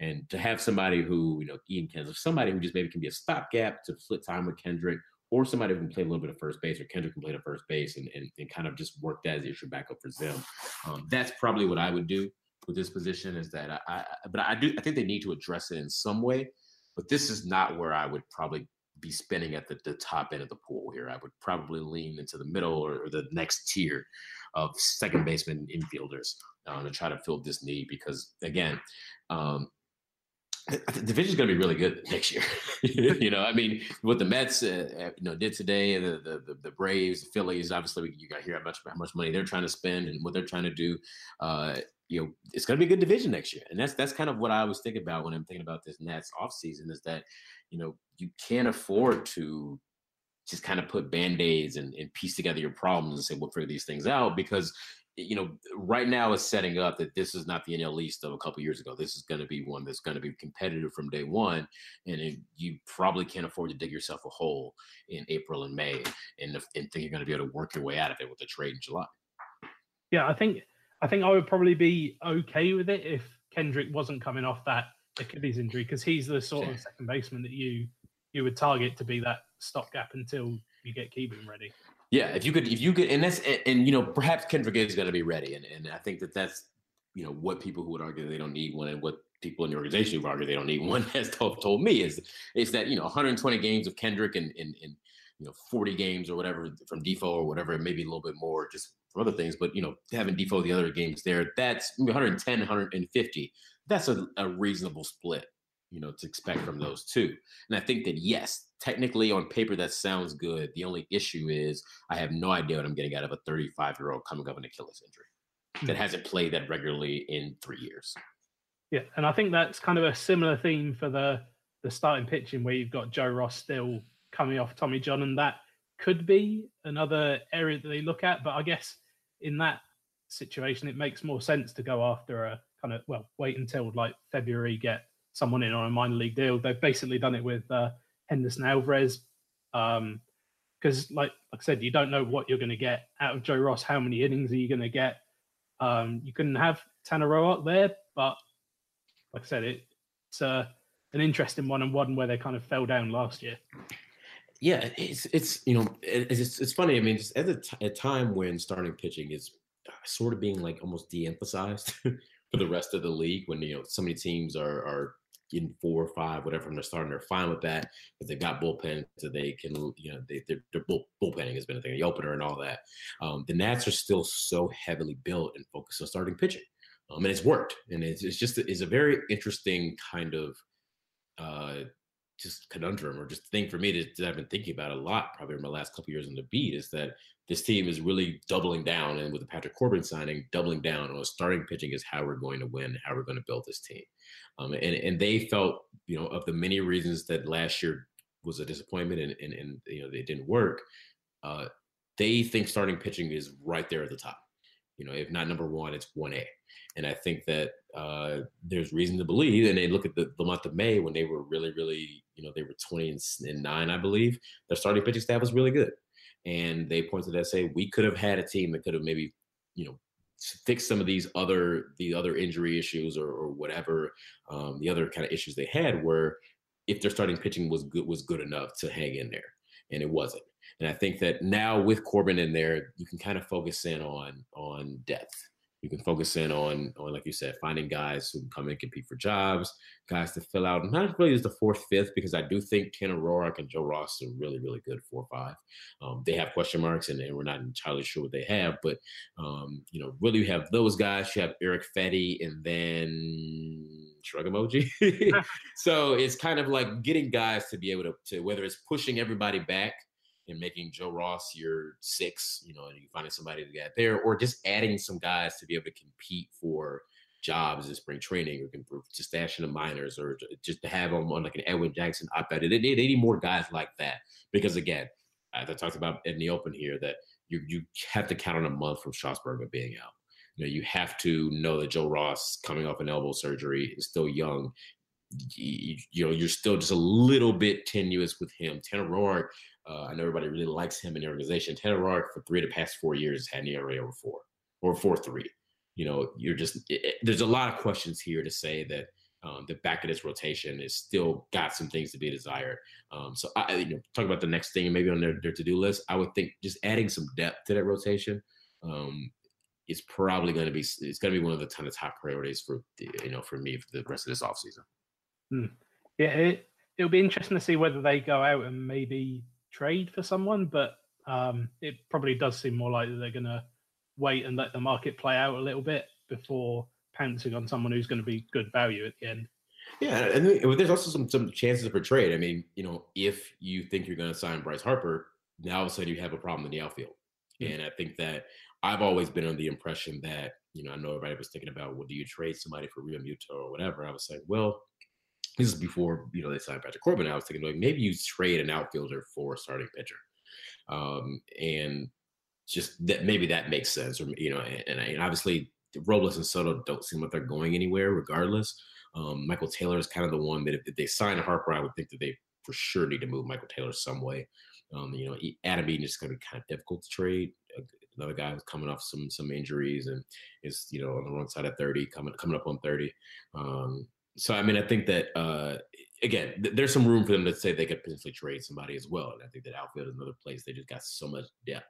And to have somebody who, you know, Ian Kens, somebody who just maybe can be a stopgap to split time with Kendrick, or somebody who can play a little bit of first base, or Kendrick can play the first base and, and, and kind of just work that as the issue back up for them. Um, that's probably what I would do with this position is that I, I, but I do I think they need to address it in some way. But this is not where I would probably be spending at the, the top end of the pool here. I would probably lean into the middle or, or the next tier of second baseman infielders um, to try to fill this need because again, um, the division is going to be really good next year. you know, I mean, what the Mets, uh, uh, you know, did today, the, the the Braves, the Phillies. Obviously, you got to hear how much how much money they're trying to spend and what they're trying to do. Uh, you know, it's going to be a good division next year, and that's that's kind of what I was thinking about when I'm thinking about this Nats offseason is that you know, you can't afford to just kind of put band-aids and, and piece together your problems and say we'll figure these things out because you know right now it's setting up that this is not the NL East of a couple years ago. This is going to be one that's going to be competitive from day one, and it, you probably can't afford to dig yourself a hole in April and May, and, if, and think you're going to be able to work your way out of it with a trade in July. Yeah, I think I think I would probably be okay with it if Kendrick wasn't coming off that Achilles injury because he's the sort of second baseman that you you would target to be that stopgap until you get Kieboom ready. Yeah, if you could, if you could, and that's and, and you know perhaps Kendrick is going to be ready, and and I think that that's you know what people who would argue they don't need one, and what people in the organization who argue they don't need one has told, told me is is that you know 120 games of Kendrick and and, and you know 40 games or whatever from Difo or whatever, maybe a little bit more just from other things, but you know having Difo the other games there, that's 110, 150 that's a, a reasonable split, you know, to expect from those two. And I think that yes, technically on paper that sounds good. The only issue is I have no idea what I'm getting out of a 35 year old coming off an Achilles injury that hmm. hasn't played that regularly in three years. Yeah, and I think that's kind of a similar theme for the the starting pitching where you've got Joe Ross still coming off Tommy John, and that could be another area that they look at. But I guess in that situation, it makes more sense to go after a kind of well wait until like February get someone in on a minor league deal. They've basically done it with uh, Henderson Alvarez because um, like like I said, you don't know what you're going to get out of Joe Ross. How many innings are you going to get? Um, you can have Tanner Roark there, but like I said, it, it's uh, an interesting one and one where they kind of fell down last year. Yeah, it's it's you know it's it's funny. I mean, at a, time when starting pitching is sort of being like almost de-emphasized for the rest of the league when you know so many teams are are in four or five, whatever, from the starting, they're fine with that because they've got bullpen, so they can, you know, they, their, their bull, bullpenning has been a thing, the opener and all that. Um, the Nats are still so heavily built and focused on starting pitching. um, and it's worked. And it's, it's just it's a very interesting kind of uh, just conundrum or just thing for me that, that I've been thinking about a lot probably in my last couple years on the beat is that this team is really doubling down and with the Patrick Corbin signing, doubling down on starting pitching is how we're going to win, how we're going to build this team. Um, and, and they felt, you know, of the many reasons that last year was a disappointment and, and, and you know, they didn't work. Uh, they think starting pitching is right there at the top. You know, if not number one, it's 1A. And I think that uh, there's reason to believe, and they look at the, the month of May when they were really, really, you know, they were 20 and, nine, I believe. Their starting pitching staff was really good. And they pointed to that, say, we could have had a team that could have maybe, you know, fix some of these other the other injury issues or, or whatever um, the other kind of issues they had were if their starting pitching was good was good enough to hang in there and it wasn't and i think that now with corbin in there you can kind of focus in on on depth you can focus in on, on like you said, finding guys who can come in and compete for jobs, guys to fill out. Not really as the fourth, fifth, because I do think Ken Aurora and Joe Ross are really, really good four or five. Um, they have question marks, and, and, we're not entirely sure what they have. But um, you know, really, you have those guys. You have Erick Fedde, and then shrug emoji. so it's kind of like getting guys to be able to, to whether it's pushing everybody back and making Joe Ross your six, you know, and you finding somebody to get there, or just adding some guys to be able to compete for jobs in spring training, or just stash in the minors, or just to have them on like an Edwin Jackson op ed. They, they, they need more guys like that because again, as I talked about in the open here, that you you have to count on a month from Strasburger being out. You know, you have to know that Joe Ross, coming off an elbow surgery, is still young. You, you, know, you're still just a little bit tenuous with him. Tanner Roark, uh, I know everybody really likes him in the organization. Tanner Roark for three of the past four years had an ERA over four or four three. You know, you're just it, it, there's a lot of questions here to say that um, the back of this rotation is still got some things to be desired. Um, so I, you know, talk about the next thing and maybe on their, their to do list. I would think just adding some depth to that rotation um, is probably going to be it's going to be one of the ton of top priorities for you know for me for the rest of this offseason. Hmm. Yeah, it, it'll be interesting to see whether they go out and maybe trade for someone, but um, it probably does seem more likely they're going to wait and let the market play out a little bit before pouncing on someone who's going to be good value at the end. Yeah, and there's also some some chances for trade. I mean, you know, if you think you're going to sign Bryce Harper, now all of a sudden you have a problem in the outfield. Mm-hmm. And I think that I've always been under the impression that, you know, I know everybody was thinking about, well, do you trade somebody for Realmuto or whatever? I was saying, well, this is before you know they signed Patrick Corbin. I was thinking like maybe you trade an outfielder for a starting pitcher, um, and just that maybe that makes sense. Or you know, and, and obviously Robles and Soto don't seem like they're going anywhere regardless. Um, Michael Taylor is kind of the one that if, if, they sign Harper, I would think that they for sure need to move Michael Taylor some way. Um, you know, Adam Eaton is going to be kind of difficult to trade. Another guy who's coming off some some injuries and is you know on the wrong side of thirty, coming coming up on thirty. Um, so I mean, I think that uh, again, th- there's some room for them to say they could potentially trade somebody as well. And I think that outfield is another place they just got so much depth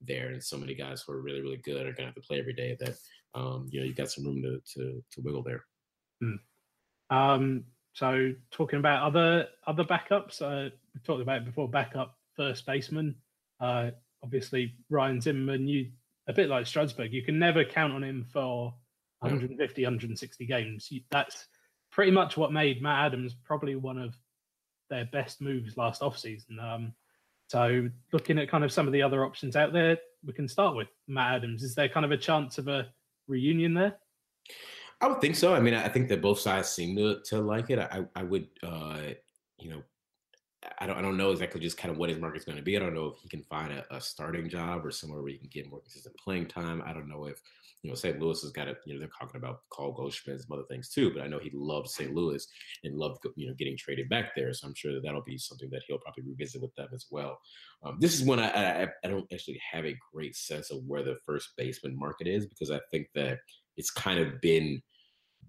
there, and so many guys who are really, really good are gonna have to play every day. That um, you know, you got some room to to, to wiggle there. Hmm. Um, so talking about other other backups, uh, we talked about it before. Backup first baseman, uh, obviously Ryan Zimmerman. You a bit like Strasburg, you can never count on him for 150, 160 games. That's pretty much what made Matt Adams probably one of their best moves last offseason. Um, so looking at kind of some of the other options out there, we can start with Matt Adams. Is there kind of a chance of a reunion there? I would think so. I mean, I think that both sides seem to to like it. I I would uh, you know I don't I don't know exactly just kind of what his market's going to be. I don't know if he can find a, a starting job or somewhere where he can get more consistent playing time. I don't know if you know, St. Louis has got a, you know, they're talking about Paul Goldschmidt and some other things too, but I know he loved St. Louis and loved, you know, getting traded back there. So I'm sure that that'll be something that he'll probably revisit with them as well. Um, this is when I, I, I don't actually have a great sense of where the first baseman market is because I think that it's kind of been,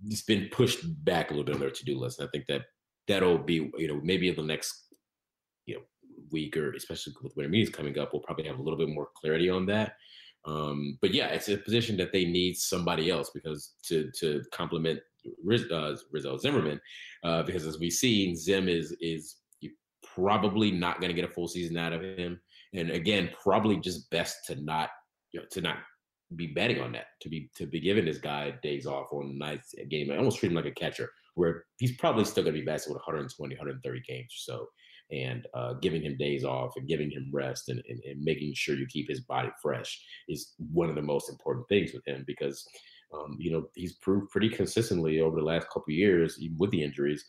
it's been pushed back a little bit on their to-do list. And I think that that'll be, you know, maybe in the next, week or especially with winter meetings coming up, we'll probably have a little bit more clarity on that. Um, but yeah, it's a position that they need somebody else because to to complement Riz, uh, Rizzo Zimmerman, uh, because as we see, Zim is is probably not going to get a full season out of him, and again, probably just best to not you know to not be betting on that to be to be giving this guy days off on nights game. I almost treat him like a catcher, where he's probably still going to be back with 120, 130 games or so, and uh, giving him days off and giving him rest and, and, and, making sure you keep his body fresh is one of the most important things with him because. Um, you know he's proved pretty consistently over the last couple years, even with the injuries,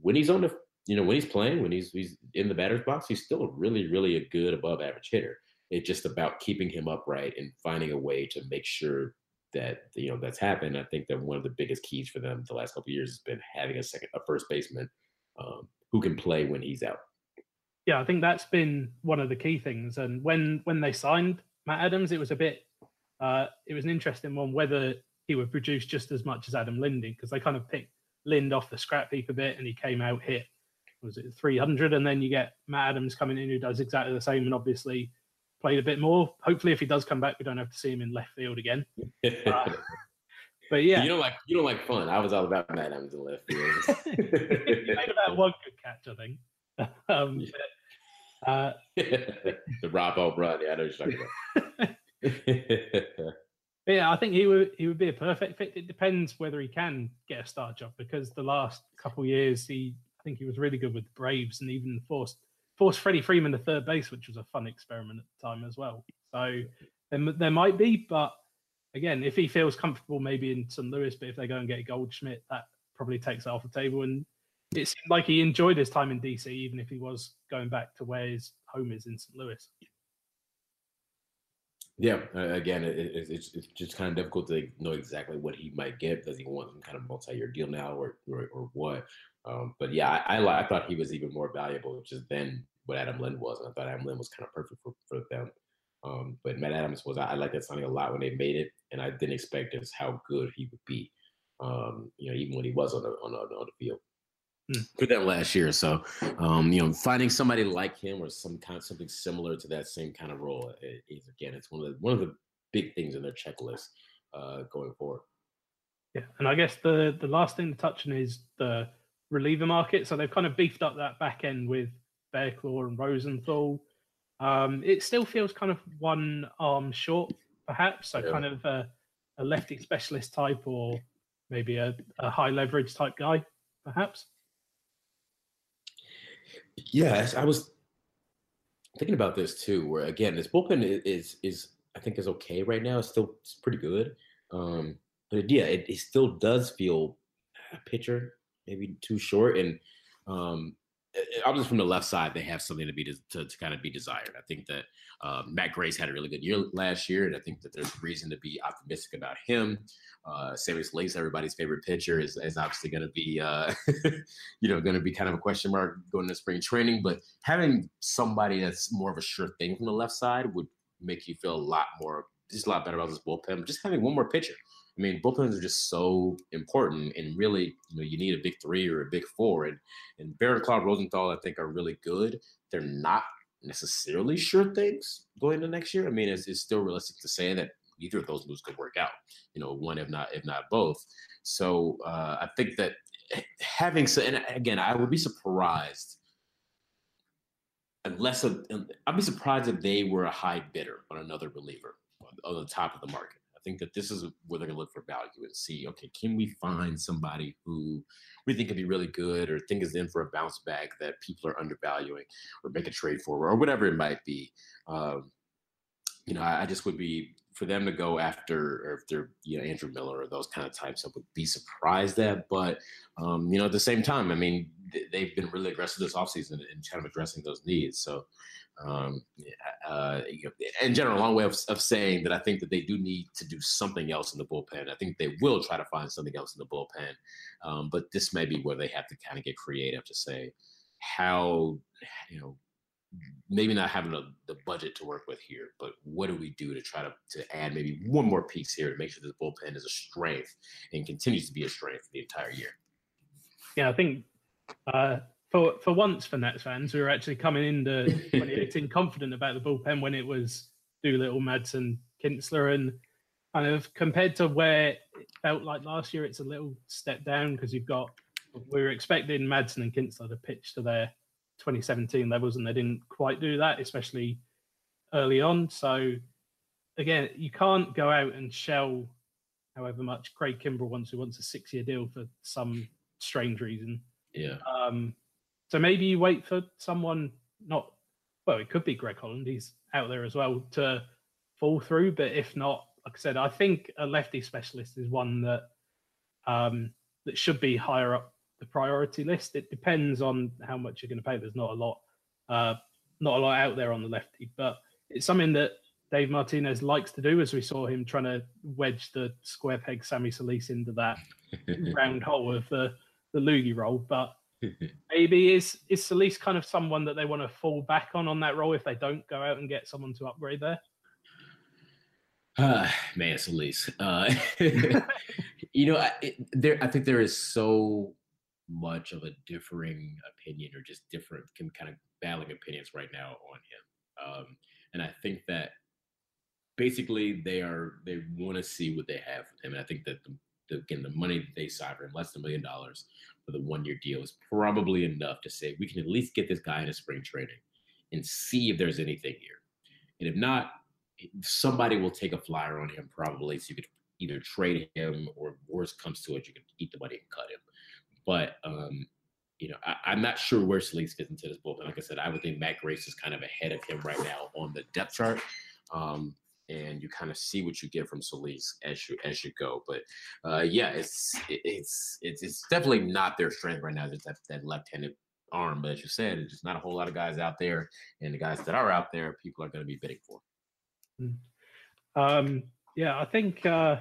when he's on the you know when he's playing, when he's he's in the batter's box, he's still really really a good above average hitter. It's just about keeping him upright and finding a way to make sure that you know that's happened. I think that one of the biggest keys for them the last couple years has been having a second, a first baseman um, who can play when he's out. Yeah, I think that's been one of the key things. And when when they signed Matt Adams, it was a bit, uh, it was an interesting one whether he would produce just as much as Adam Lindy because they kind of picked Lind off the scrap heap a bit, and he came out hit was it 300, and then you get Matt Adams coming in who does exactly the same, and obviously played a bit more. Hopefully, if he does come back, we don't have to see him in left field again. Uh, but yeah, you don't like you don't like fun. I was all about Matt Adams in left field. he made about one good catch, I think. Um, but, uh, the Rob O'Brien, yeah, I know you're talking about. yeah, I think he would he would be a perfect fit. It depends whether he can get a start job because the last couple years he I think he was really good with the Braves and even forced forced Freddie Freeman to third base, which was a fun experiment at the time as well. So there, there might be, but again, if he feels comfortable maybe in St. Louis, but if they go and get Goldschmidt, that probably takes it off the table. And it seemed like he enjoyed his time in DC, even if he was going back to where his home is in St. Louis. Yeah, again, it, it, it's it's just kind of difficult to know exactly what he might get. Does he want some kind of multi-year deal now, or or, or what? Um, but yeah, I, I, I thought he was even more valuable just than what Adam Lind was, and I thought Adam Lind was kind of perfect for, for them. Um, but Matt Adams was I, I like that signing a lot when they made it, and I didn't expect just how good he would be. Um, you know, even when he was on the on the, on the field hmm. for them last year. So, um, you know, finding somebody like him or some kind of something similar to that same kind of role is again, it's one of the one of the big things in their checklist uh, going forward. Yeah, and I guess the the last thing to touch on is the reliever market. So they've kind of beefed up that back end with Barraclough and Rosenthal. Um, it still feels kind of one arm short, perhaps. So yeah. kind of a, a, lefty specialist type, or maybe a, a high leverage type guy, perhaps. Yes, I was thinking about this too. Where again, this bullpen is is, is I think is okay right now. It's still it's pretty good, um, but yeah, it, it still does feel a pitcher maybe too short. And um, obviously from the left side, they have something to be to, to kind of be desired. I think that uh, Matt Grace had a really good year last year, and I think that there's reason to be optimistic about him. Uh, Sammy Solis, everybody's favorite pitcher, is, is obviously going to be, uh, you know, going to be kind of a question mark going to spring training. But having somebody that's more of a sure thing from the left side would make you feel a lot more, just a lot better about this bullpen. Just having one more pitcher I mean, bullpens are just so important, and really, you know, you need a big three or a big four. And and Barraclough, Rosenthal, I think, are really good. They're not necessarily sure things going into next year. I mean, it's, it's still realistic to say that either of those moves could work out. You know, one if not if not both. So uh, I think that having so, and again, I would be surprised unless a, I'd be surprised if they were a high bidder on another reliever on the top of the market think that this is where they're going to look for value and see, okay, can we find somebody who we think could be really good or think is in for a bounce back that people are undervaluing or make a trade for or whatever it might be. Um, you know, I, I just would be for them to go after, or if they're you know Andrew Miller or those kind of types, I would be surprised at. But um, you know, at the same time, I mean, they've been really aggressive this offseason in kind of addressing those needs. So um, uh, you know, in general, a long way of, of saying that I think that they do need to do something else in the bullpen. I think they will try to find something else in the bullpen, um, but this may be where they have to kind of get creative to say how you know maybe not having a, the budget to work with here, but what do we do to try to, to add maybe one more piece here to make sure this bullpen is a strength and continues to be a strength the entire year? Yeah, I think uh, for for once for Nats fans, we were actually coming into 2018 confident about the bullpen when it was Doolittle, Madsen, Kintzler, and kind of compared to where it felt like last year, it's a little step down because you've got we were expecting Madsen and Kintzler to pitch to their 2017 levels, and they didn't quite do that, especially early on. So again, you can't go out and shell however much Craig Kimbrel wants, who wants a six-year deal for some strange reason. Yeah. Um, so maybe you wait for someone not. Well, it could be Greg Holland. He's out there as well to fall through. But if not, like I said, I think a lefty specialist is one that um, that should be higher up the priority list. It depends on how much you're going to pay. There's not a lot, uh, not a lot out there on the lefty, but it's something that Dave Martinez likes to do, as we saw him trying to wedge the square peg Sammy Solis into that round hole of the the loogie role. But maybe is is Solis kind of someone that they want to fall back on on that role if they don't go out and get someone to upgrade there? Uh, man, Solis. Uh, you know, I, it, there. I think there is so much of a differing opinion, or just different, kind of battling opinions right now on him. Um, and I think that basically they are they want to see what they have with him. And I think that the, the, again the money that they signed for him, less than a million dollars for the one year deal, is probably enough to say we can at least get this guy in a spring training and see if there's anything here. And if not, somebody will take a flyer on him probably, so you could either trade him or worst comes to it, you can eat the money and cut him. But um, you know, I, am not sure where Solis fits into this bullpen. Like I said, I would think Matt Grace is kind of ahead of him right now on the depth chart. Um, and you kind of see what you get from Solis as you as you go. But uh, yeah, it's it's it's it's definitely not their strength right now. That, that left-handed arm. But as you said, there's not a whole lot of guys out there, and the guys that are out there, people are going to be bidding for. Hmm. Um, yeah, I think uh,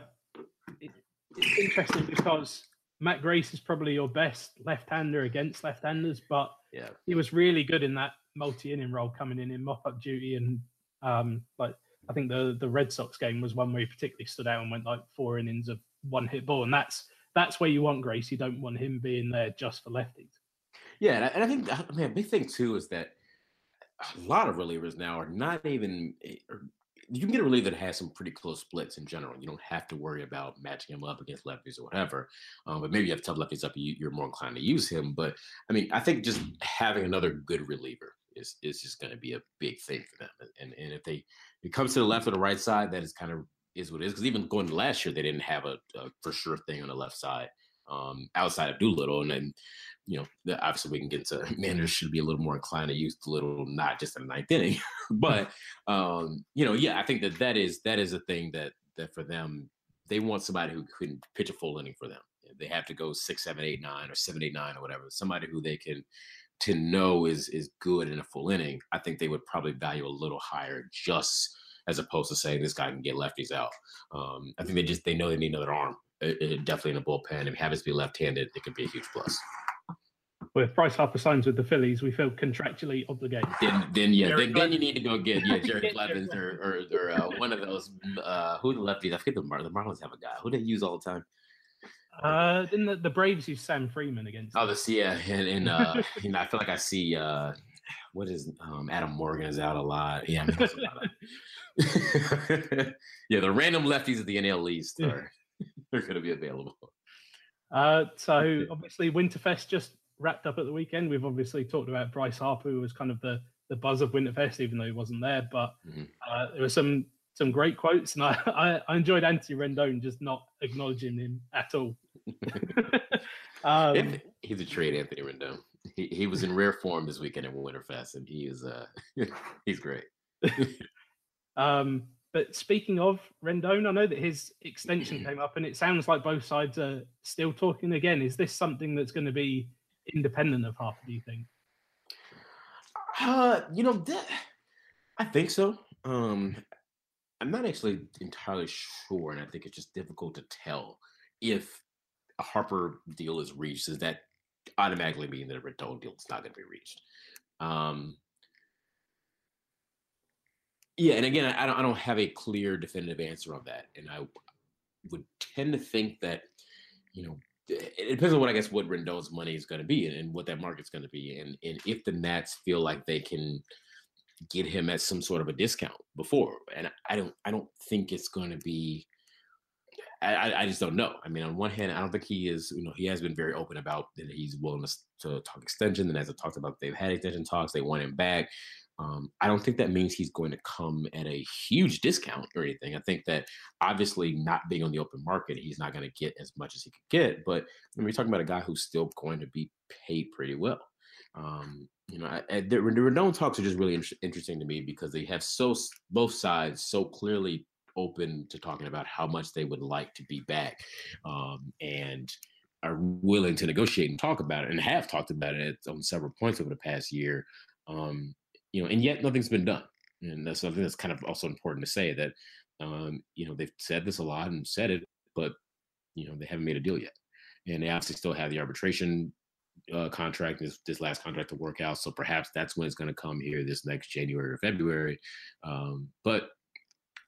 it, it's interesting because Matt Grace is probably your best left-hander against left-handers, but yeah, he was really good in that multi-inning role coming in in mop-up duty and um, like I think the the Red Sox game was one where he particularly stood out and went like four innings of one hit ball, and that's that's where you want Grace. You don't want him being there just for lefties. Yeah, and I think I mean, a big thing too is that a lot of relievers now are not even. You can get a reliever that has some pretty close splits in general. You don't have to worry about matching him up against lefties or whatever. Um, but maybe you have tough lefties up, you, you're more inclined to use him. But I mean, I think just having another good reliever is is just going to be a big thing for them. And and if they it comes to the left or the right side, that is kind of is what it is. Because even going last year, they didn't have a, a, for sure thing on the left side um, outside of Doolittle, and then you know the, obviously we can get to managers should be a little more inclined to use Doolittle, not just in the ninth inning, but um, you know yeah, I think that that is that is a thing that that for them they want somebody who can pitch a full inning for them. They have to go six, seven, eight, nine, or seven, eight, nine, or whatever. Somebody who they can to know is is good in a full inning, I think they would probably value a little higher just as opposed to saying this guy can get lefties out. Um, I think they just they know they need another arm. It, it definitely in a bullpen. If he happens to be left-handed, it could be a huge plus. Well, if Bryce Harper signs with the Phillies, we feel contractually obligated. Then, then yeah, then, then, you need to go get yeah Jared Clemens or or, or uh, one of those. Uh, who the lefties? I forget the Mar- the Marlins have a guy who they use all the time. Uh, didn't the, the Braves use Sam Freeman against? Oh, the yeah, and, and uh, you know, I feel like I see uh, what is um, Adam Morgan is out a lot. Yeah, I mean, lot yeah, the random lefties of the NL East are they're going to be available. Uh, so obviously Winterfest just wrapped up at the weekend. We've obviously talked about Bryce Harper, who was kind of the the buzz of Winterfest, even though he wasn't there. But mm-hmm. uh, there were some some great quotes, and I, I, I enjoyed Anthony Rendon just not acknowledging him at all. um, he's a trade, Anthony Rendon. He, he was in rare form this weekend at Winterfest, and he is uh he's great. um, but speaking of Rendon, I know that his extension came up, and it sounds like both sides are still talking again. Is this something that's going to be independent of Harper? Do you think? Uh, you know that I think so. Um, I'm not actually entirely sure, and I think it's just difficult to tell if a Harper deal is reached. Does that automatically mean that a Rendon deal is not going to be reached? Um, yeah, and again, I don't, I don't have a clear, definitive answer on that, and I would tend to think that you know it depends on what I guess what Rendon's money is going to be and, and what that market's going to be, and and if the Nats feel like they can get him at some sort of a discount before. And I don't I don't think it's going to be. I, I just don't know. I mean, on one hand, I don't think he is. You know, he has been very open about that he's willing to, to talk extension. And as I talked about, they've had extension talks. They want him back. Um, I don't think that means he's going to come at a huge discount or anything. I think that obviously not being on the open market, he's not going to get as much as he could get. But when we're talking about a guy who's still going to be paid pretty well. Um, you know, I, I, the, the Rendon talks are just really inter- interesting to me because they have so both sides so clearly open to talking about how much they would like to be back, um, and are willing to negotiate and talk about it, and have talked about it on several points over the past year. Um, you know, and yet nothing's been done, and that's something that's kind of also important to say that um, you know they've said this a lot and said it, but you know they haven't made a deal yet, and they obviously still have the arbitration uh, contract, this this last contract to work out. So perhaps that's when it's going to come here this next January or February. Um, but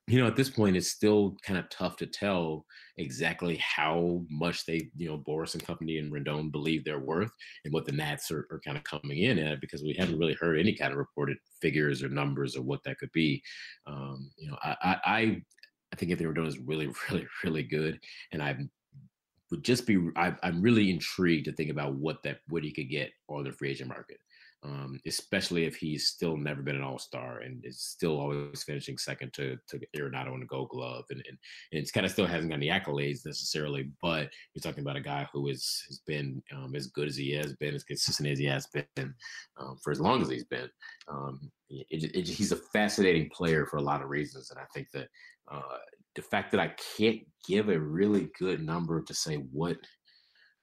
you know, at this point, it's still kind of tough to tell exactly how much they, you know, Boras and company and Rendon believe they're worth and what the Nats are, are kind of coming in at because we haven't really heard any kind of reported figures or numbers or what that could be. Um, you know, I, I, I think Anthony Rendon is really, really, really good, and I'm would just be I, am really intrigued to think about what that what he could get on the free agent market um, especially if he's still never been an All Star and is still always finishing second to to Arenado in the Gold Glove, and, and, and it's kind of still hasn't gotten the accolades necessarily. But you're talking about a guy who is has been um, as good as he has been, as consistent as he has been um, for as long as he's been. Um, it, it, he's a fascinating player for a lot of reasons, and I think that uh, the fact that I can't give a really good number to say what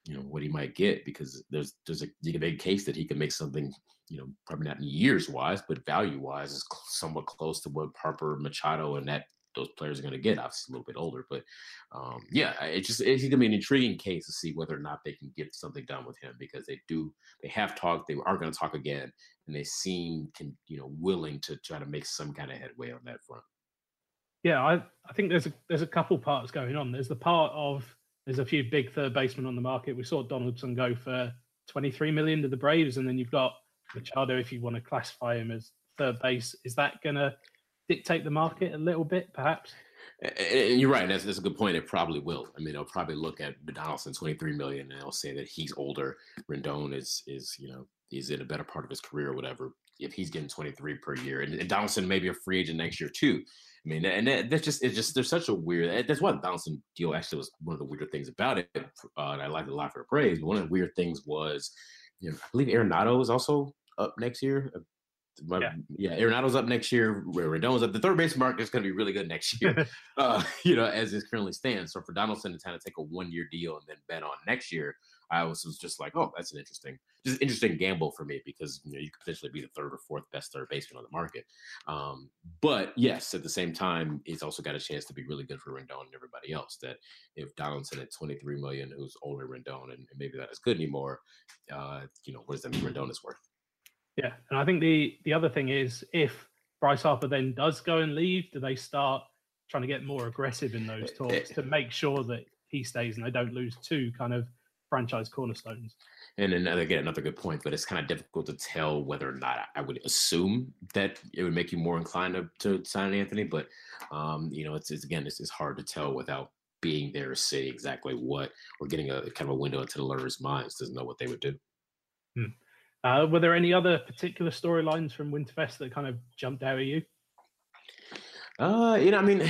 you know what he might get because there's there's a you can make a case that he can make something you know probably not years wise but value wise is somewhat close to what Harper Machado and that those players are going to get. Obviously a little bit older but um, yeah it just it's going to be an intriguing case to see whether or not they can get something done with him because they do they have talked they are going to talk again and they seem can you know willing to try to make some kind of headway on that front. Yeah I I think there's a there's a couple parts going on. There's the part of there's a few big third basemen on the market. We saw Donaldson go for 23 million to the Braves, and then you've got Machado, if you want to classify him as third base. Is that going to dictate the market a little bit, perhaps? And you're right. That's, that's a good point. It probably will. I mean, they'll probably look at Donaldson, 23 million, and they'll say that he's older. Rendon is is you know he's in a better part of his career or whatever. If he's getting 23 per year, and, and Donaldson may be a free agent next year too. I mean, and that, that's just it's just there's such a weird. That's why the bouncing deal actually was one of the weirder things about it. Uh, and I liked it a lot for the Braves. But one of the weird things was, you know, I believe Arenado is also up next year. Uh, my, yeah. yeah, Arenado's up next year. Rendon's up. The third base market is going to be really good next year, uh, you know, as it currently stands. So for Donaldson to kind of take a one year deal and then bet on next year, I was, was just like, oh, that's an interesting, just interesting gamble for me because you know you could potentially be the third or fourth best third baseman on the market. Um, but yes, at the same time, he's also got a chance to be really good for Rendon and everybody else. That if Donaldson at 23 million, who's older Rendon and, maybe not as good anymore, uh, you know, what does that mean Rendon is worth? Yeah, and I think the the other thing is if Bryce Harper then does go and leave, do they start trying to get more aggressive in those eh, talks to make sure that he stays and they don't lose two kind of franchise cornerstones. And then again, another good point, but it's kind of difficult to tell whether or not I would assume that it would make you more inclined to, to sign Anthony. But um, you know, it's, it's again, it's, it's hard to tell without being there to say exactly what or getting a kind of a window into the Lerners' minds to know what they would do. Hmm. Uh, were there any other particular storylines from Winterfest that kind of jumped out at you? Uh, you know, I mean,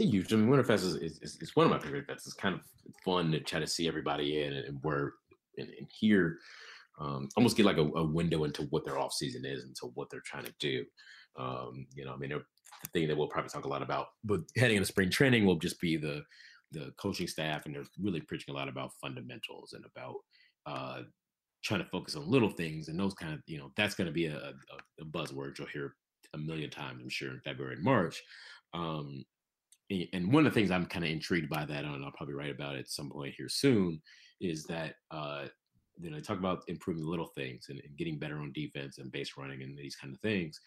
the usual. I mean, Winterfest is, is, is, one of my favorite events. It's kind of fun to try to see everybody in and, and where and, and here um, almost get like a, a, window into what their off season is and to what they're trying to do. Um, you know, I mean, the thing that we'll probably talk a lot about, but heading into spring training will just be the the coaching staff, and they're really preaching a lot about fundamentals and about uh, trying to focus on little things and those kind of, you know, that's going to be a, a, a buzzword you'll hear a million times, I'm sure, in February and March. Um, and one of the things I'm kind of intrigued by that, and I'll probably write about it at some point here soon, is that uh, you know, talk about improving little things and, and, getting better on defense and base running and these kind of things.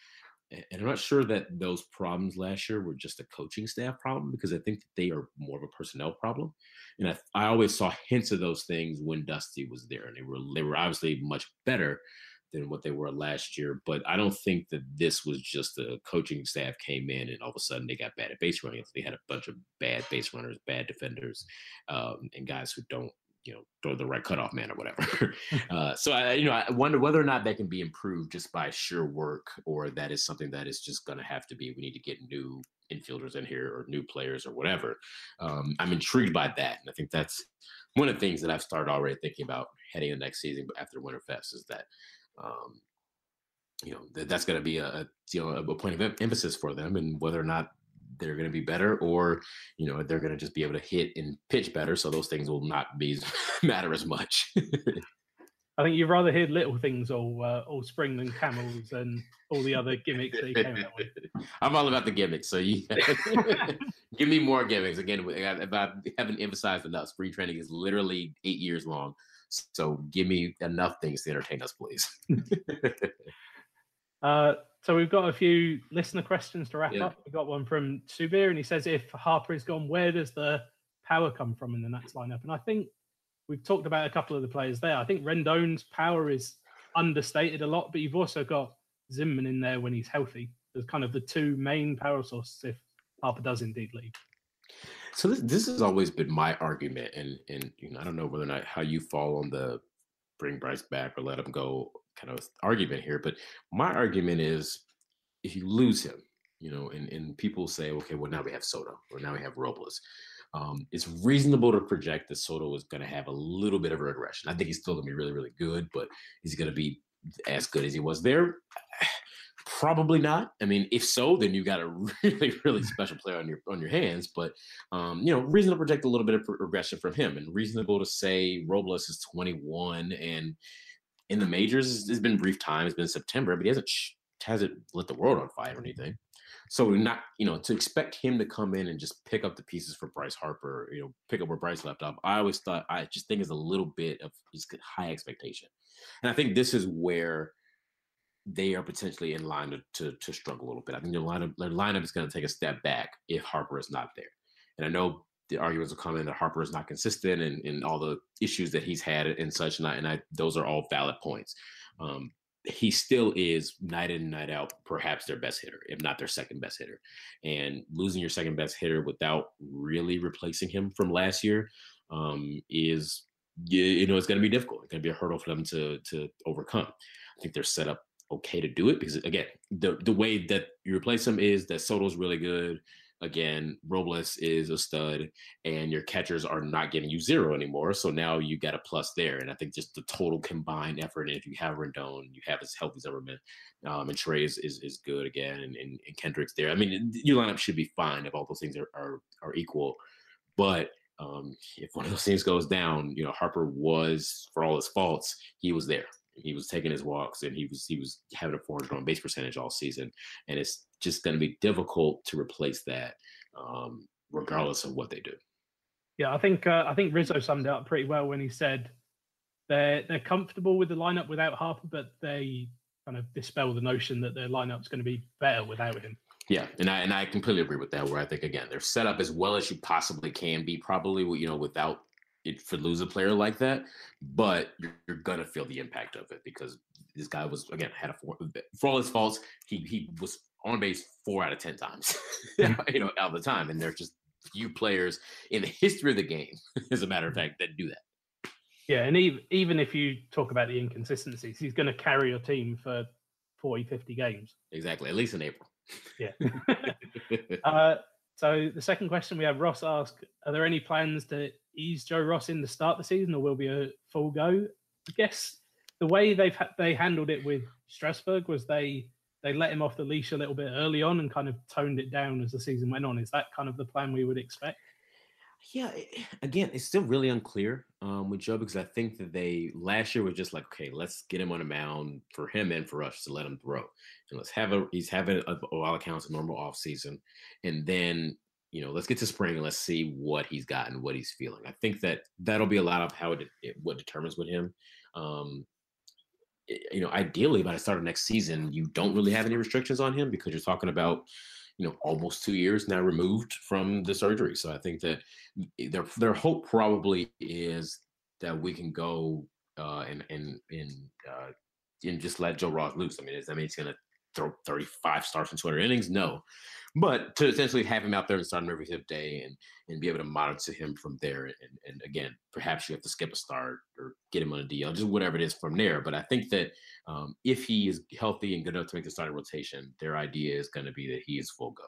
And, and I'm not sure that those problems last year were just a coaching staff problem because I think that they are more of a personnel problem. And I, I always saw hints of those things when Dusty was there, and they were they were obviously much better than what they were last year. But I don't think that this was just the coaching staff came in and all of a sudden they got bad at base running. They had a bunch of bad base runners, bad defenders, um, and guys who don't you know throw the right cutoff man or whatever. uh, so I you know I wonder whether or not that can be improved just by sheer work, or that is something that is just going to have to be. We need to get new infielders in here or new players or whatever. Um, I'm intrigued by that, and I think that's one of the things that I've started already thinking about heading into next season after Winterfest is that. Um, you know that, that's going to be a, a you know a point of emphasis for them, and whether or not they're going to be better or you know they're going to just be able to hit and pitch better so those things will not be matter as much I think you'd rather hear little things all uh, all spring than camels and all the other gimmicks that came out with. I'm all about the gimmicks, so you give me more gimmicks. Again, if I haven't emphasized enough, spring training is literally eight years long, so give me enough things to entertain us, please. uh, so we've got a few listener questions to wrap yeah. up. We've got one from Subir, and he says, "If Harper is gone, where does the power come from in the Nats lineup?" And I think we've talked about a couple of the players there. I think Rendon's power is understated a lot, but you've also got Zimmerman in there when he's healthy. There's kind of the two main power sources if Harper does indeed leave. So this, this has always been my argument, and and you know I don't know whether or not how you fall on the bring Bryce back or let him go kind of argument here, but my argument is if you lose him, you know, and, and people say, okay, well, now we have Soto or now we have Robles. Um, it's reasonable to project that Soto is going to have a little bit of regression. I think he's still going to be really, really good, but he's going to be as good as he was there. Probably not. I mean, if so, then you got a really, really special player on your on your hands. But um, you know, reasonable to project a little bit of regression from him, and reasonable to say Robles is 21 and in the majors, it's been brief time. It's been September, but he hasn't hasn't lit the world on fire or anything. So not, you know, to expect him to come in and just pick up the pieces for Bryce Harper, you know, pick up where Bryce left off. I always thought I just think is a little bit of just high expectation, and I think this is where they are potentially in line to to, to struggle a little bit. I think their lineup their lineup is going to take a step back if Harper is not there. And I know the arguments will come in that Harper is not consistent and, and all the issues that he's had and such. And I, and I those are all valid points. Um, he still is night in and night out, perhaps their best hitter, if not their second best hitter. And losing your second best hitter without really replacing him from last year um, is, you, you know, it's going to be difficult. It's going to be a hurdle for them to to overcome. I think they're set up okay to do it because again, the the way that you replace him is that Soto's really good again, Robles is a stud, and your catchers are not getting you zero anymore. So now you got a plus there. And I think just the total combined effort, and if you have Rendon, you have as healthy as ever been, um, and Trey is, is, is good again, and, and, and, Kendrick's there. I mean, your lineup should be fine if all those things are, are, are equal. But um, if one of those things goes down, you know, Harper was, for all his faults, he was there. He was taking his walks and he was he was having a 400 on base percentage all season, and it's just going to be difficult to replace that, um, regardless of what they do. Yeah, I think uh, I think Rizzo summed it up pretty well when he said they're they're comfortable with the lineup without Harper, but they kind of dispel the notion that their lineup's going to be better without him. Yeah, and I and I completely agree with that. Where I think again they're set up as well as you possibly can be, probably you know without it for lose a player like that, but you're, you're, gonna feel the impact of it because this guy was again had a four for all his faults, he he was on base four out of ten times, you know, all the time, and there's just few players in the history of the game, as a matter of fact, that do that. Yeah, and even even if you talk about the inconsistencies, he's going to carry your team for 40, 50 games. Exactly, at least in April. Yeah. uh, so the second question we have Ross ask: Are there any plans to ease Joe Ross in to start of the season, or will be a full go? I guess the way they've ha- they handled it with Strasburg was they they let him off the leash a little bit early on and kind of toned it down as the season went on. Is that kind of the plan we would expect? Yeah, again, it's still really unclear um, with Joe because I think that they last year was just like, okay, let's get him on a mound for him and for us to let him throw, and let's have a he's having a, all accounts a normal off season, and then you know, let's get to spring and let's see what he's got and what he's feeling. I think that that'll be a lot of how it, it what determines with him. Um, you know, ideally by the start of next season, you don't really have any restrictions on him because you're talking about, you know, almost two years now removed from the surgery. So I think that their their hope probably is that we can go uh, and and and uh, and just let Joe Ross loose. I mean, I mean, it's gonna throw 35 starts in 200 innings? No. But to essentially have him out there and start him every fifth day and and be able to monitor him from there. And, and again, perhaps you have to skip a start or get him on a DL, just whatever it is from there. But I think that um, if he is healthy and good enough to make the starting rotation, their idea is going to be that he is full go.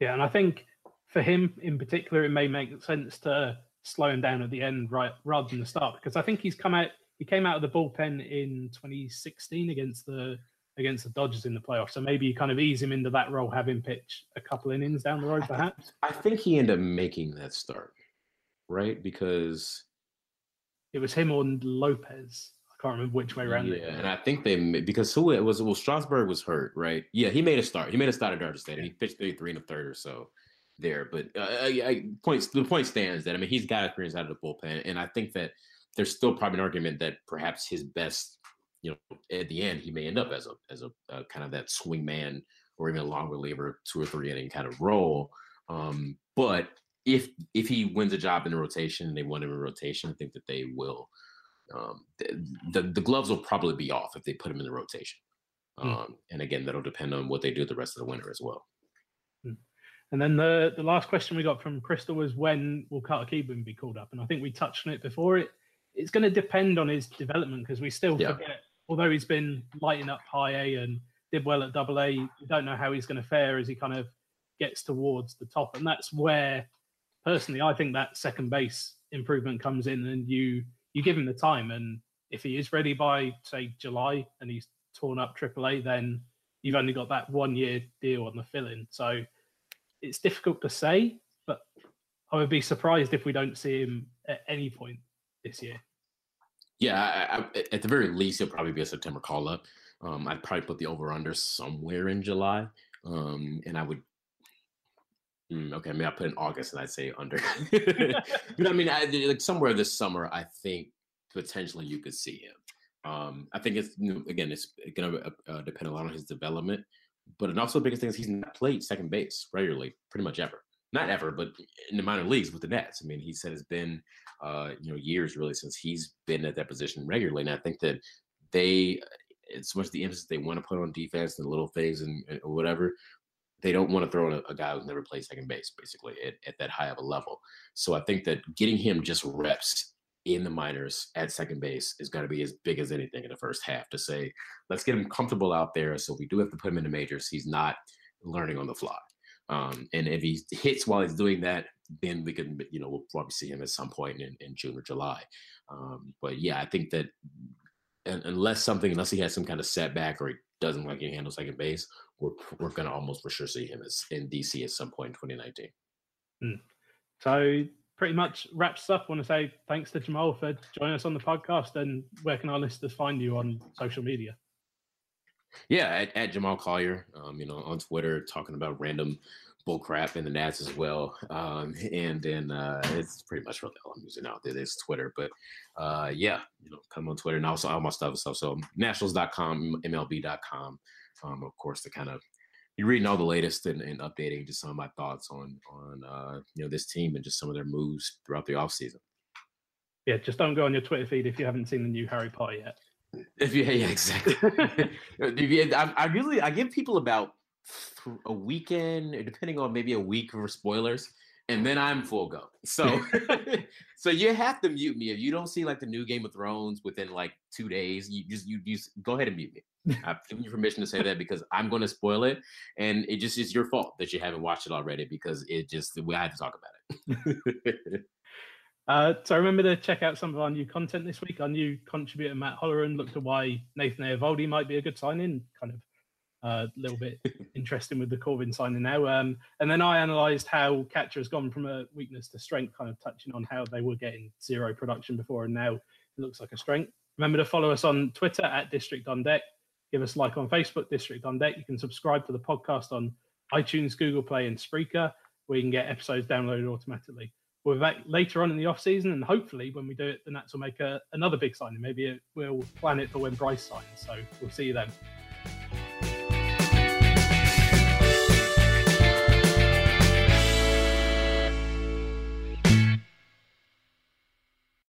Yeah, and I think for him in particular, it may make sense to slow him down at the end right rather than the start because I think he's come out he came out of the bullpen in 2016 against the against the Dodgers in the playoffs. So maybe you kind of ease him into that role, have him pitch a couple innings down the road, perhaps. I think he ended up making that start, right? Because it was him on Lopez. I can't remember which way around. Yeah, and I think they because who it was well Strasburg was hurt, right? Yeah, he made a start. He made a start at Dodger Stadium. He pitched 33 and a third or so there. But uh, I, I, points the point stands that I mean he's got experience out of the bullpen, and I think that there's still probably an argument that perhaps his best, you know, at the end he may end up as a as a, a kind of that swing man or even a long reliever, two or three inning kind of role. Um, but if if he wins a job in the rotation and they want him in rotation, I think that they will. Um, the, the, the gloves will probably be off if they put him in the rotation. Hmm. Um, mm. And again, that'll depend on what they do the rest of the winter as well. Mm. And then the the last question we got from Crystal was when will Carter Kieboom be called up? And I think we touched on it before. It it's going to depend on his development because we still yeah. forget, although he's been lighting up high A and did well at double A, you don't know how he's going to fare as he kind of gets towards the top. And that's where, personally, I think that second base improvement comes in and you you give him the time. And if he is ready by, say, July and he's torn up triple A, then you've only got that one year deal on the fill in. So it's difficult to say, but I would be surprised if we don't see him at any point this year. Yeah, I, I, at the very least, it'll probably be a September call up. Um, I'd probably put the over under somewhere in July, um, and I would. Mm, okay, mean, I put in August, and I'd say under. but I mean, I, like somewhere this summer, I think potentially you could see him. Um, I think it's again, it's going to uh, depend a lot on his development, but and also the biggest thing is he's not played second base regularly, pretty much ever not ever, but in the minor leagues with the Nats. I mean, he said it's been uh, you know years really since he's been at that position regularly, and I think that they, as much the emphasis they want to put on defense and little things and, and whatever, they don't want to throw in a, a, guy who's never played second base basically at, at that high of a level. So I think that getting him just reps in the minors at second base is going to be as big as anything in the first half to say, let's get him comfortable out there. So we do have to put him in the majors. He's not learning on the fly. Um, and if he hits while he's doing that, then we can, you know, we'll probably see him at some point in, in June or July. Um, but yeah, I think that unless something, unless he has some kind of setback or he doesn't like to handle second base, we're we're going to almost for sure see him as in DC at some point in 2019. Mm. So pretty much wraps up. I want to say thanks to Jamal for joining us on the podcast. And where can our listeners find you on social media? Yeah, at, at Jamal Collier, um, you know, on Twitter, talking about random bullcrap in the Nats as well. Um, and then uh, it's pretty much really all I'm using out there is Twitter. But uh, yeah, you know, come on Twitter and also all my stuff and stuff. So nationals.com, MLB.com, um, of course, to kind of you're reading all the latest and, and, updating just some of my thoughts on on uh, you know this team and just some of their moves throughout the offseason. Yeah, just don't go on your Twitter feed if you haven't seen the new Harry Potter yet. If you, yeah, exactly. Uh, I, I usually I give people about a weekend, depending on maybe a week for spoilers, and then I'm full go. So, so you have to mute me if you don't see like the new Game of Thrones within like two days. You just you just go ahead and mute me. I've given you permission to say that because I'm going to spoil it, and it just is your fault that you haven't watched it already because it just we had to talk about it. Uh, so remember to check out some of our new content this week. Our new contributor Matt Holleran looked at why Nathan Eovaldi might be a good sign-in, kind of a uh, little bit interesting with the Corbin signing now. Um, and then I analysed how catcher has gone from a weakness to strength, kind of touching on how they were getting zero production before, and now it looks like a strength. Remember to follow us on Twitter at District on Deck. Give us a like on Facebook, District on Deck. You can subscribe to the podcast on iTunes, Google Play, and Spreaker, where you can get episodes downloaded automatically we'll back later on in the off season, and hopefully, when we do it, the Nats will make a, another big signing. Maybe it, we'll plan it for when Bryce signs. So we'll see you then.